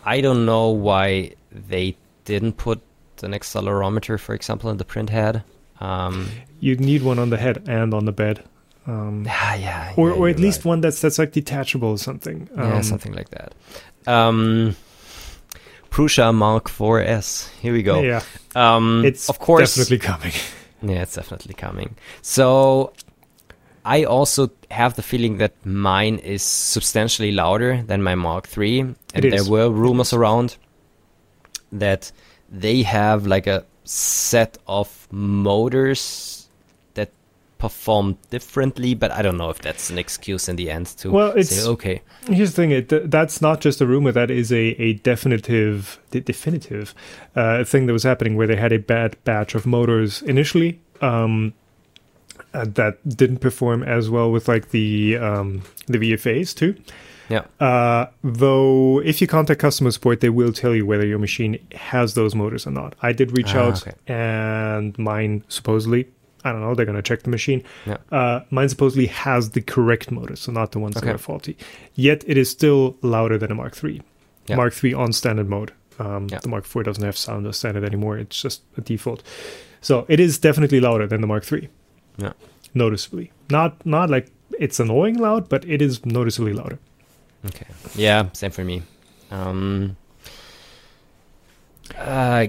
I don't know why they didn't put an accelerometer, for example, in the print head. Um, you need one on the head and on the bed. Um, yeah, yeah, or, or at least right. one that's that's like detachable or something. Um, yeah, something like that. Um, Prusa Mark 4S. Here we go. Yeah, um, it's of course definitely coming. Yeah, it's definitely coming. So I also have the feeling that mine is substantially louder than my Mark III, and there were rumors around that they have like a set of motors that perform differently, but I don't know if that's an excuse in the end to well, it's, say okay. Here's the thing: it, that's not just a rumor; that is a a definitive, definitive uh, thing that was happening where they had a bad batch of motors initially. Um, uh, that didn't perform as well with like the um, the VFAs too. Yeah. Uh, though, if you contact customer support, they will tell you whether your machine has those motors or not. I did reach ah, out, okay. and mine supposedly, I don't know, they're going to check the machine. Yeah. Uh, mine supposedly has the correct motors, so not the ones okay. that are faulty. Yet it is still louder than a Mark III. Yeah. Mark III on standard mode. Um, yeah. The Mark IV doesn't have sound as standard anymore. It's just a default. So it is definitely louder than the Mark III. Yeah. Noticeably. Not not like it's annoying loud, but it is noticeably louder. Okay. Yeah, same for me. Um uh,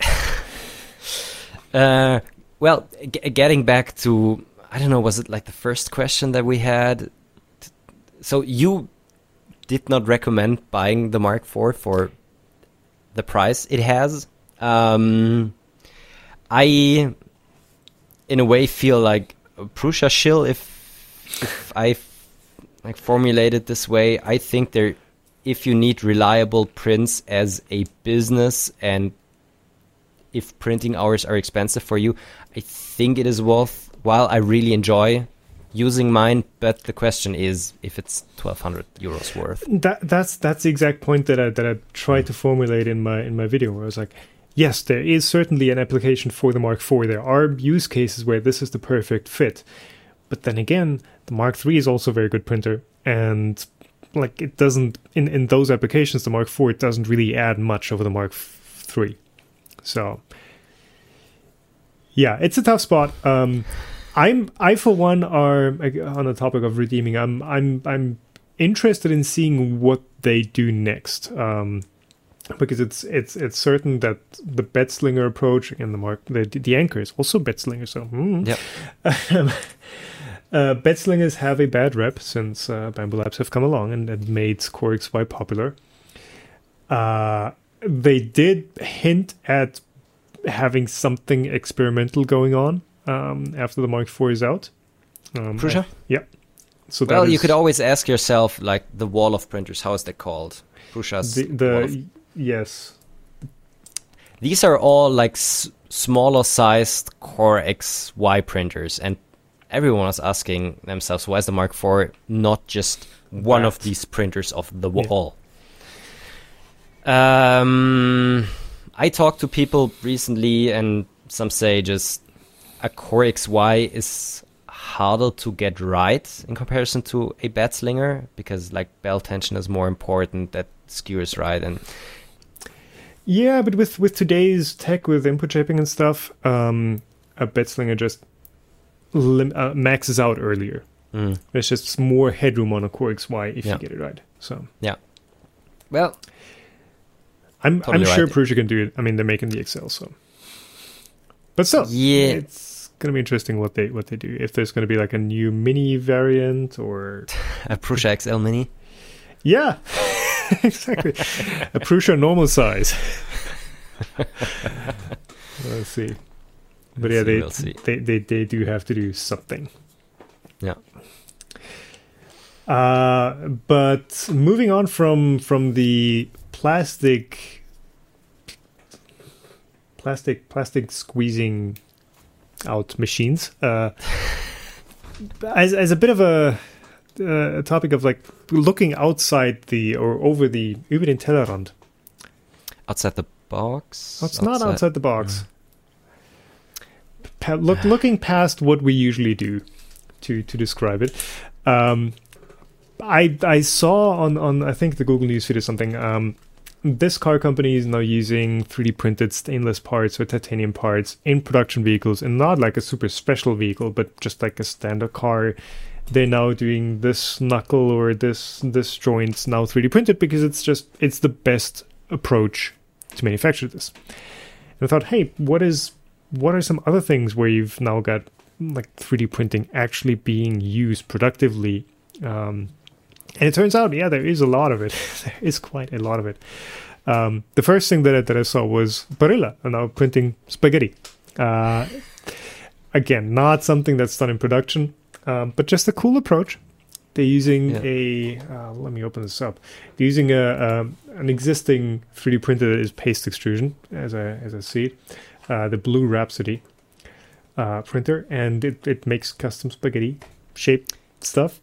uh well, g- getting back to I don't know, was it like the first question that we had? So you did not recommend buying the Mark IV for the price it has. Um, I, in a way, feel like Prusa shill if if I like formulate it this way. I think there, if you need reliable prints as a business and if printing hours are expensive for you, I think it is worthwhile. I really enjoy using mine, but the question is if it's twelve hundred euros worth. That that's that's the exact point that I that I tried to formulate in my in my video where I was like, yes, there is certainly an application for the Mark IV. There are use cases where this is the perfect fit. But then again, the Mark III is also a very good printer and like it doesn't in, in those applications the Mark IV it doesn't really add much over the Mark III. So yeah, it's a tough spot. Um I'm I for one are on the topic of redeeming. I'm I'm I'm interested in seeing what they do next. Um, because it's it's it's certain that the bedslinger approach and the mark the the Anker is also bedslinger. So mm. yeah, um, uh, bedslingers have a bad rep since uh, Bambu Labs have come along and, and made Core XY popular. Uh, they did hint at having something experimental going on um, after the Mark IV is out. Um, Prusa? I, yeah. So well, is, you could always ask yourself, like the wall of printers. How is that called? Prusa's the, the of... yes. These are all like s- smaller sized Core XY printers, and everyone was asking themselves, why is the Mark IV not just one of these printers of the wall? Yeah. Um, I talked to people recently, and some say just a Core XY is harder to get right in comparison to a bedslinger because like bell tension is more important that skewers right and yeah but with with today's tech with input shaping and stuff um a bedslinger just lim- uh, maxes out earlier mm. there's just more headroom on a core xy if yeah. you get it right so yeah well i'm totally i'm sure right. Prusa can do it i mean they're making the XL so but still yeah it's going to be interesting what they what they do. If there's going to be like a new mini variant or a Prusa XL mini. Yeah, exactly. a Prusa normal size. Let's see. But yeah, they, we'll they they they do have to do something. Yeah. Uh, but moving on from from the plastic plastic plastic squeezing out machines. Uh, as as a bit of a, uh, a topic of like looking outside the or over the über den Tellerrand. Outside the box. It's outside. not outside the box. Pa- look, looking past what we usually do to to describe it. Um, I I saw on on I think the Google News feed or something. Um, this car company is now using 3D printed stainless parts or titanium parts in production vehicles and not like a super special vehicle, but just like a standard car. They're now doing this knuckle or this this joints now 3D printed because it's just it's the best approach to manufacture this. And I thought, hey, what is what are some other things where you've now got like 3D printing actually being used productively? Um, and it turns out, yeah, there is a lot of it. there is quite a lot of it. Um, the first thing that I, that I saw was Barilla, and now printing spaghetti. Uh, again, not something that's done in production, um, but just a cool approach. They're using yeah. a. Uh, let me open this up. They're using a, a, an existing 3D printer that is paste extrusion, as I as I see it, uh, the BluRhapsody uh, printer, and it, it makes custom spaghetti shaped stuff.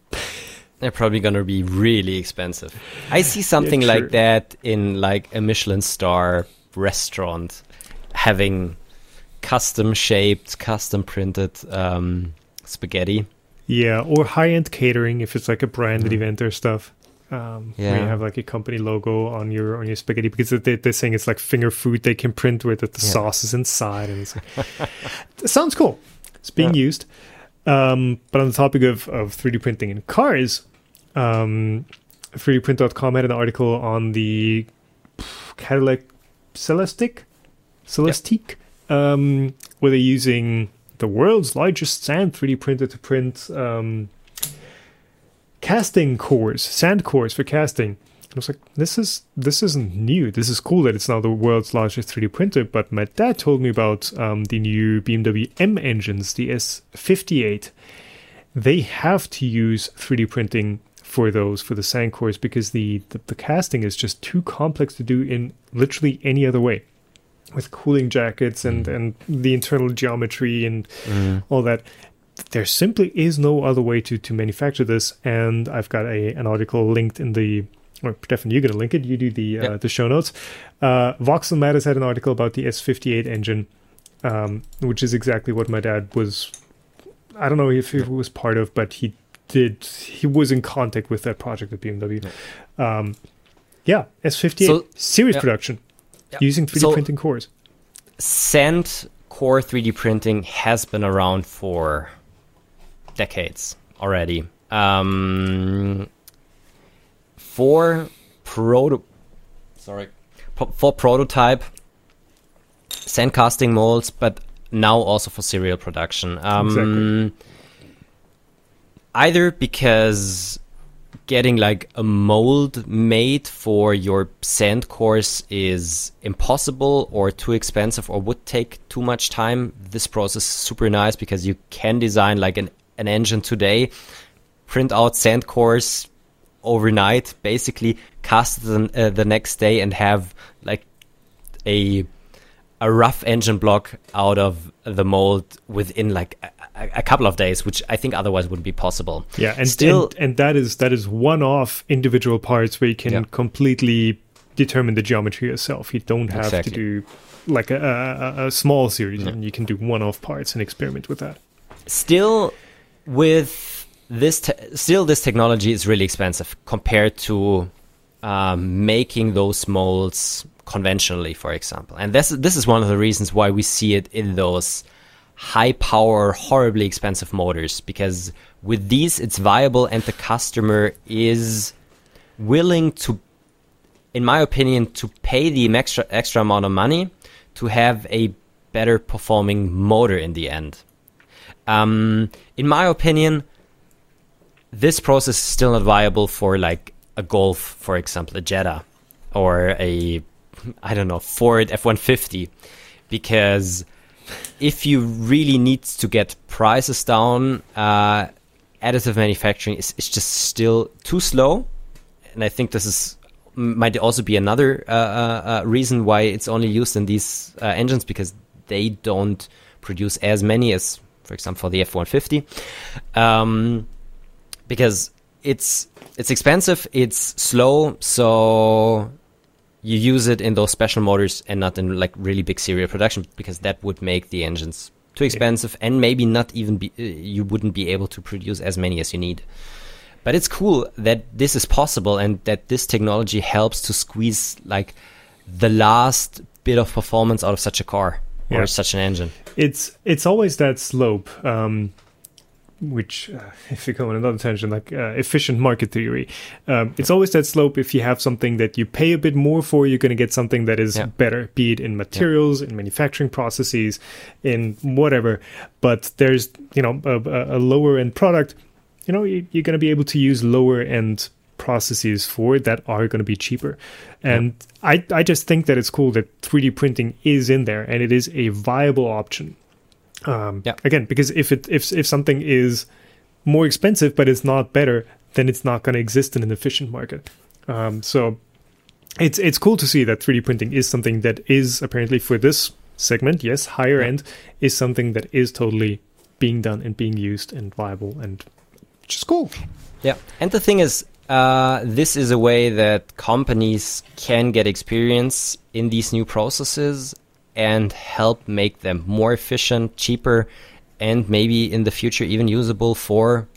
They're probably gonna be really expensive. I see something yeah, like that in like a Michelin star restaurant having custom shaped, custom printed um, spaghetti. Yeah, or high end catering if it's like a branded mm. event or stuff. Um, yeah. Where you have like a company logo on your on your spaghetti because they, they're saying it's like finger food they can print with it. The yeah. sauce is inside, and it's like, it sounds cool. It's being yeah. used. Um, but on the topic of, of 3D printing in cars, um, 3dprint.com had an article on the Cadillac Celestiq, Celestiq, yeah. um, where they're using the world's largest sand 3D printer to print um, casting cores, sand cores for casting. I was like, this is this isn't new. This is cool that it's now the world's largest 3D printer. But my dad told me about um, the new BMW M engines, the S58. They have to use 3D printing for those for the sand cores because the, the, the casting is just too complex to do in literally any other way with cooling jackets and Mm. and the internal geometry and Mm. all that there simply is no other way to to manufacture this and i've got a an article linked in the or definitely you're going to link it you do the uh, the show notes. Uh VoxelMatters had an article about the s58 engine um which is exactly what my dad was i don't know if he was part of but he did he was in contact with that project at bmw um yeah s58 So- series yeah. production using 3d So- printing cores. Sand core 3D printing has been around for decades already. Um, for proto, sorry, for prototype sand casting molds, but now also for serial production. Um, Exactly. Either because getting like a mold made for your sand course is impossible or too expensive or would take too much time. This process is super nice because you can design like an, an engine today, print out sand cores overnight, basically cast the, uh, the next day and have like a a rough engine block out of the mold within like a, a, couple of days, which I think otherwise wouldn't be possible. Yeah, and Still- and, and that is that is one-off individual parts where you can Yeah. completely determine the geometry yourself. You don't have Exactly. to do like a, a, a- small series, and you can do one-off parts and experiment with that. still with this te- still this technology is really expensive compared to um, making those molds conventionally for example. And this this is one of the reasons why we see it in those high power horribly expensive motors because with these it's viable and the customer is willing to in my opinion to pay the extra extra amount of money to have a better performing motor in the end um, in my opinion, this process is still not viable for like a Golf, for example, a Jetta, or a I don't know Ford F one fifty, because if you really need to get prices down, uh, additive manufacturing is, is just still too slow, and I think this is might also be another uh, uh, uh, reason why it's only used in these uh, engines because they don't produce as many as, for example, for the F one fifty, um, because it's it's expensive, it's slow, so you use it in those special motors and not in like really big serial production because that would make the engines too expensive and maybe not even be you wouldn't be able to produce as many as you need. But it's cool that this is possible and that this technology helps to squeeze like the last bit of performance out of such a car or such an engine. It's it's always that slope, um, which uh, if you go on another tangent, like uh, efficient market theory, um, it's always that slope. If you have something that you pay a bit more for, you're going to get something that is Yeah. better, be it in materials, in manufacturing processes, in whatever. But there's you know a- a lower end product. You know you're going to be able to use lower end processes for it that are going to be cheaper. And I, I just think that it's cool that 3D printing is in there and it is a viable option. Um, Yeah. Again, because if it if if something is more expensive but it's not better, then it's not going to exist in an efficient market. Um, so it's it's cool to see that 3D printing is something that is apparently for this segment, yes, higher Yeah. end, is something that is totally being done and being used and viable and just cool. Yeah, and the thing is, uh, this is a way that companies can get experience in these new processes and help make them more efficient, cheaper, and maybe in the future even usable for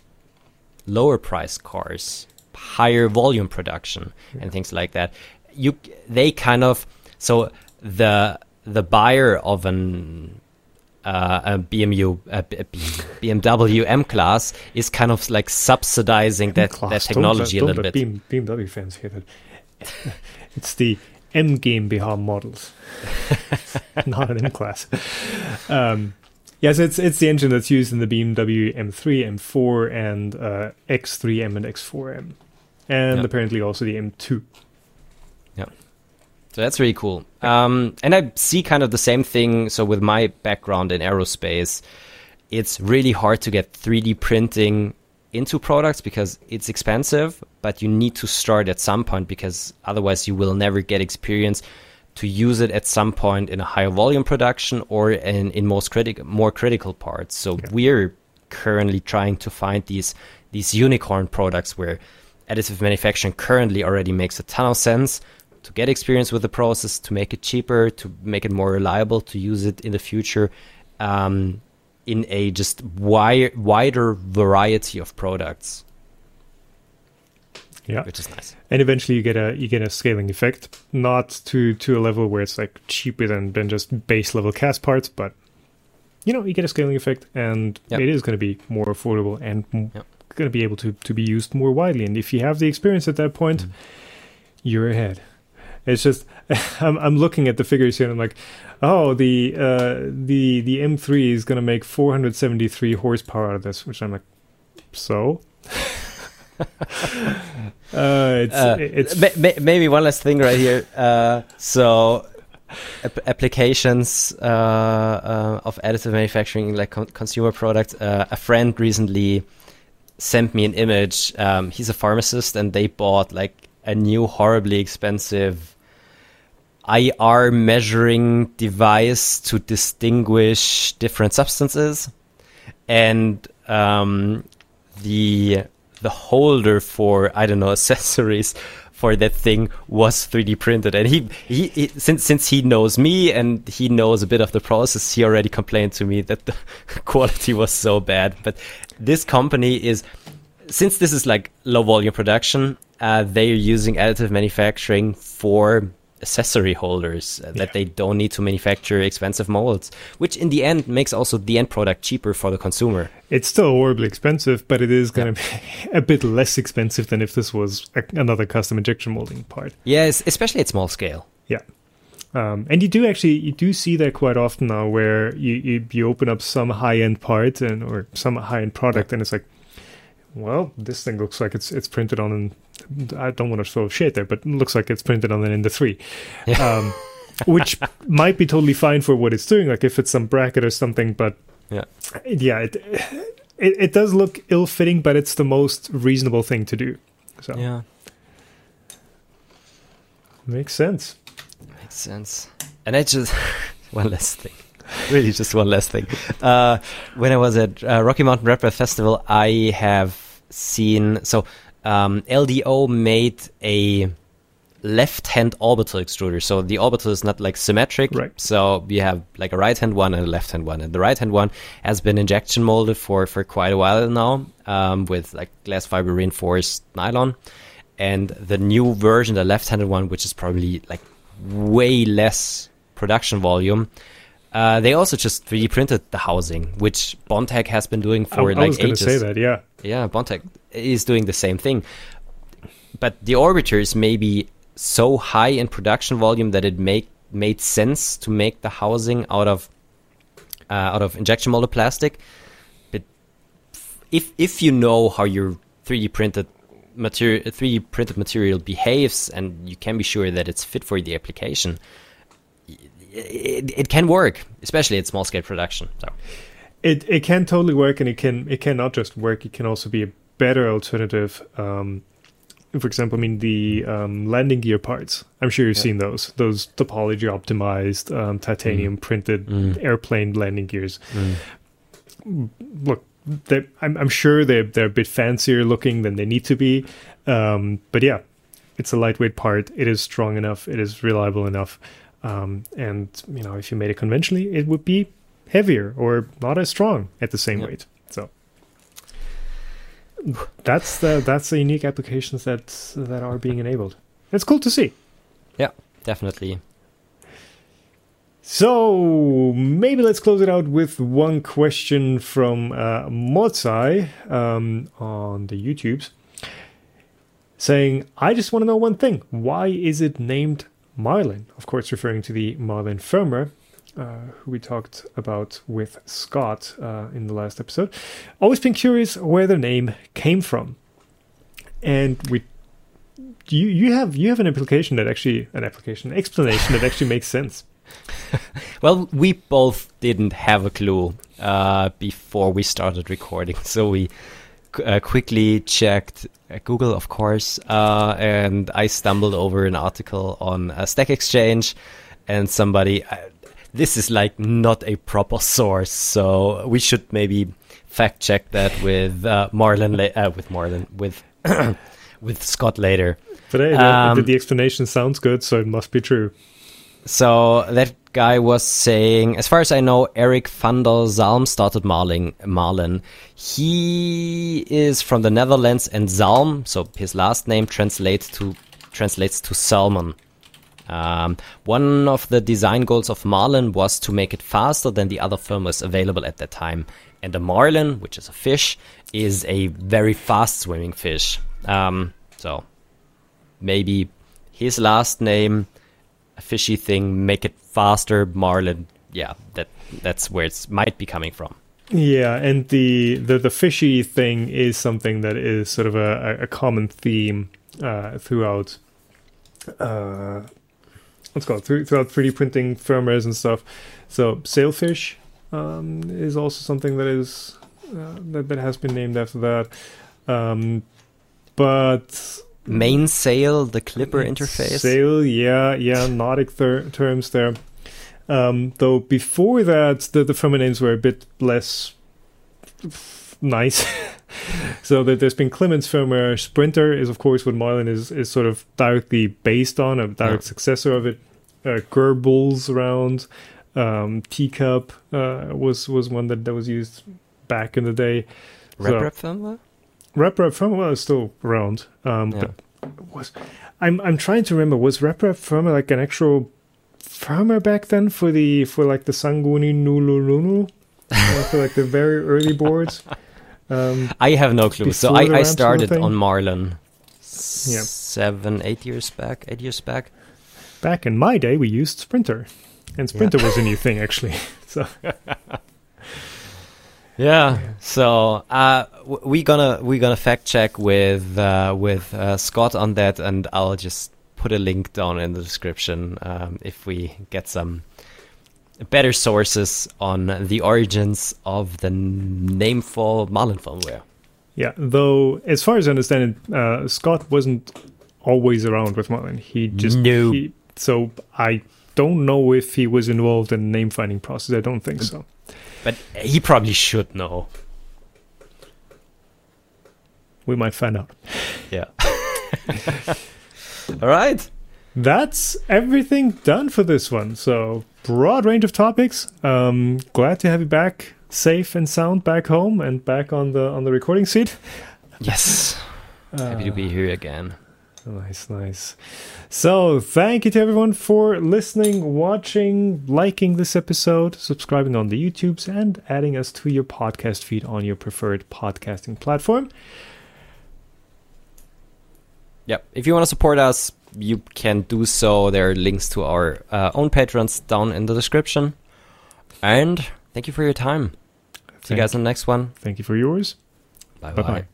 lower price cars, higher volume production, and things like that. You, they kind of so the the buyer of an uh, a BMW a B- a B- BMW M class is kind of like subsidizing that, that Class, don't technology let- a little don't bit. BMW fans hear that. it's the M GmbH models, not an M class. Um, Yes, it's it's the engine that's used in the BMW M3, M4, and uh, X3M and X4M, and Yeah. apparently also the M2. So that's really cool. Um, and I see kind of the same thing. So with my background in aerospace, it's really hard to get 3D printing into products because it's expensive, but you need to start at some point because otherwise you will never get experience to use it at some point in a higher volume production or in, in most critical more critical parts. So we're currently trying to find these these unicorn products where additive manufacturing currently already makes a ton of sense to get experience with the process, to make it cheaper, to make it more reliable, to use it in the future um, in a just wi- wider variety of products, Yeah, which is nice. and eventually you get a you get a scaling effect, not to to a level where it's like cheaper than than just base level cast parts, but you know you get a scaling effect, and Yep. it is going to be more affordable and Yep. going to be able to to be used more widely. And if you have the experience at that point, Mm. you're ahead. It's just I'm I'm looking at the figures here and I'm like, oh the uh, the the M3 is going to make 473 horsepower out of this, which I'm like, so. uh, it's Uh, it's ma- ma- maybe one last thing right here. Uh, so, ap- applications uh, uh, of additive manufacturing, like con- consumer products. Uh, a friend recently sent me an image. Um, he's a pharmacist, and they bought like a new, horribly expensive IR measuring device to distinguish different substances, and um, the the holder for I don't know accessories for that thing was 3D printed, and he, he, he since since he knows me and he knows a bit of the process, he already complained to me that the quality was so bad. But this company is since this is like low volume production, uh, they are using additive manufacturing for accessory holders uh, that Yeah. they don't need to manufacture expensive molds, which in the end makes also the end product cheaper for the consumer. It's still horribly expensive, but it is going to be a bit less expensive than if this was a, another custom injection molding part. Yes, especially at small scale. Yeah. Um, and you do actually you do see that quite often now, where you you, you open up some high end part and or some high end product, and it's like, well, this thing looks like it's it's printed on an I don't want to throw shade there, but it looks like it's printed on an Ender three, um, which might be totally fine for what it's doing, like if it's some bracket or something, but Yeah. yeah, it, it it does look ill fitting, but it's the most reasonable thing to do. So Yeah, makes sense. makes sense. And I just one last thing, really just one last thing. Uh, when I was at uh, Rocky Mountain RepRap Festival, I have seen so um, LDO made a left-hand orbital extruder. So the orbital is not like symmetric. Right. So you have like a right-hand one and a left-hand one, and the right-hand one has been injection molded for for quite a while now um, with like glass fiber reinforced nylon. And the new version, the left-handed one, which is probably like way less production volume, uh, they also just 3D printed the housing, which Bondtech has been doing I, for I like was going ages to say that, yeah. yeah, Bondtech is doing the same thing. But the orbiters may be so high in production volume that it make made sense to make the housing out of uh, out of injection molded plastic. But if if you know how your 3D printed material 3D printed material behaves and you can be sure that it's fit for the application, it, it can work, especially at small scale production. So It it can totally work, and it can it can not just work. It can also be a better alternative. Um, for example, I mean the um, landing gear parts. I'm sure you've Yeah. seen those those topology optimized um, titanium printed Mm. airplane landing gears. Look, I'm I'm sure they're they're a bit fancier looking than they need to be, um, but yeah, it's a lightweight part. It is strong enough. It is reliable enough. Um, and you know, if you made it conventionally, it would be heavier or not as strong at the same Yeah. weight. So that's the that's the unique applications that that are being enabled. It's cool to see. yeah, definitely. So maybe let's close it out with one question from uh, Mozai um, on the YouTubes, saying, "I just want to know one thing: Why is it named Marlin? Of course, referring to the Marlin firmware. uh, who we talked about with Scott uh, in the last episode. Always been curious where the name came from, and we you you have you have an application that actually an application explanation that actually makes sense. well, we both didn't have a clue uh, before we started recording, so we uh, quickly checked uh, Google, of course, uh, and I stumbled over an article on a Stack Exchange, and somebody. Uh, this is like not a proper source, so we should maybe fact check that with uh, Marlon, la- with Marlon, with with Scott later. But hey, um, the, the explanation sounds good, so it must be true. So that guy was saying, as far as I know, Erik van der Zalm started Marlin. Marlin. He is from the Netherlands, and Zalm, so his last name translates to translates to salmon. Um, one of the design goals of Marlin was to make it faster than the other firmwares available at that time. And the marlin, which is a fish, is a very fast swimming fish. Um, so maybe his last name a fishy thing, make it faster, marlin. Yeah, that that's where it might be coming from. Yeah, and the, the the fishy thing is something that is sort of a, a common theme uh, throughout. Uh, what's called throughout 3D printing firmwares and stuff. So sailfish um, is also something that is uh, that, that has been named after that. Um, but mainsail, the Klipper interface. Sail, yeah, yeah, Nordic thir- terms there. Um, though before that, the, the names were a bit less nice. so that there's been Clemens firmware. Sprinter is, of course, what Marlin is is sort of directly based on, a direct yeah. successor of it. Uh, Goebbels around. Um, Teacup uh, was was one that, that was used back in the day. RepRap so, firmware. RepRap firmware is still around. Um, yeah. Was I'm I'm trying to remember was RepRap firmware like an actual firmware back then for the for like the Sanguni Nululunu uh, for like the very early boards. Um, I have no clue. So I, I started on Marlin yeah. seven, eight years back, eight years back. Back in my day, we used Sprinter, and Sprinter yeah. was a new thing actually. So yeah. So uh, we gonna we gonna fact check with uh, with uh, Scott on that, and I'll just put a link down in the description um, if we get some better sources on the origins of the name for Marlin firmware. Yeah, though as far as I understand it, uh, Scott wasn't always around with Marlin. He just no. He, so I don't know if he was involved in the name finding process. I don't think so. But he probably should know. We might find out. Yeah. All right. That's everything done for this one. So, broad range of topics. Um, glad to have you back safe and sound back home and back on the on the recording seat. Yes. Uh, Happy to be here again. Nice, nice. So, thank you to everyone for listening, watching, liking this episode, subscribing on the YouTubes, and adding us to your podcast feed on your preferred podcasting platform. Yep. If you want to support us, you can do so. There are links to our uh, own patrons down in the description. And thank you for your time. Thank See you guys in the next one. Thank you for yours. Bye bye.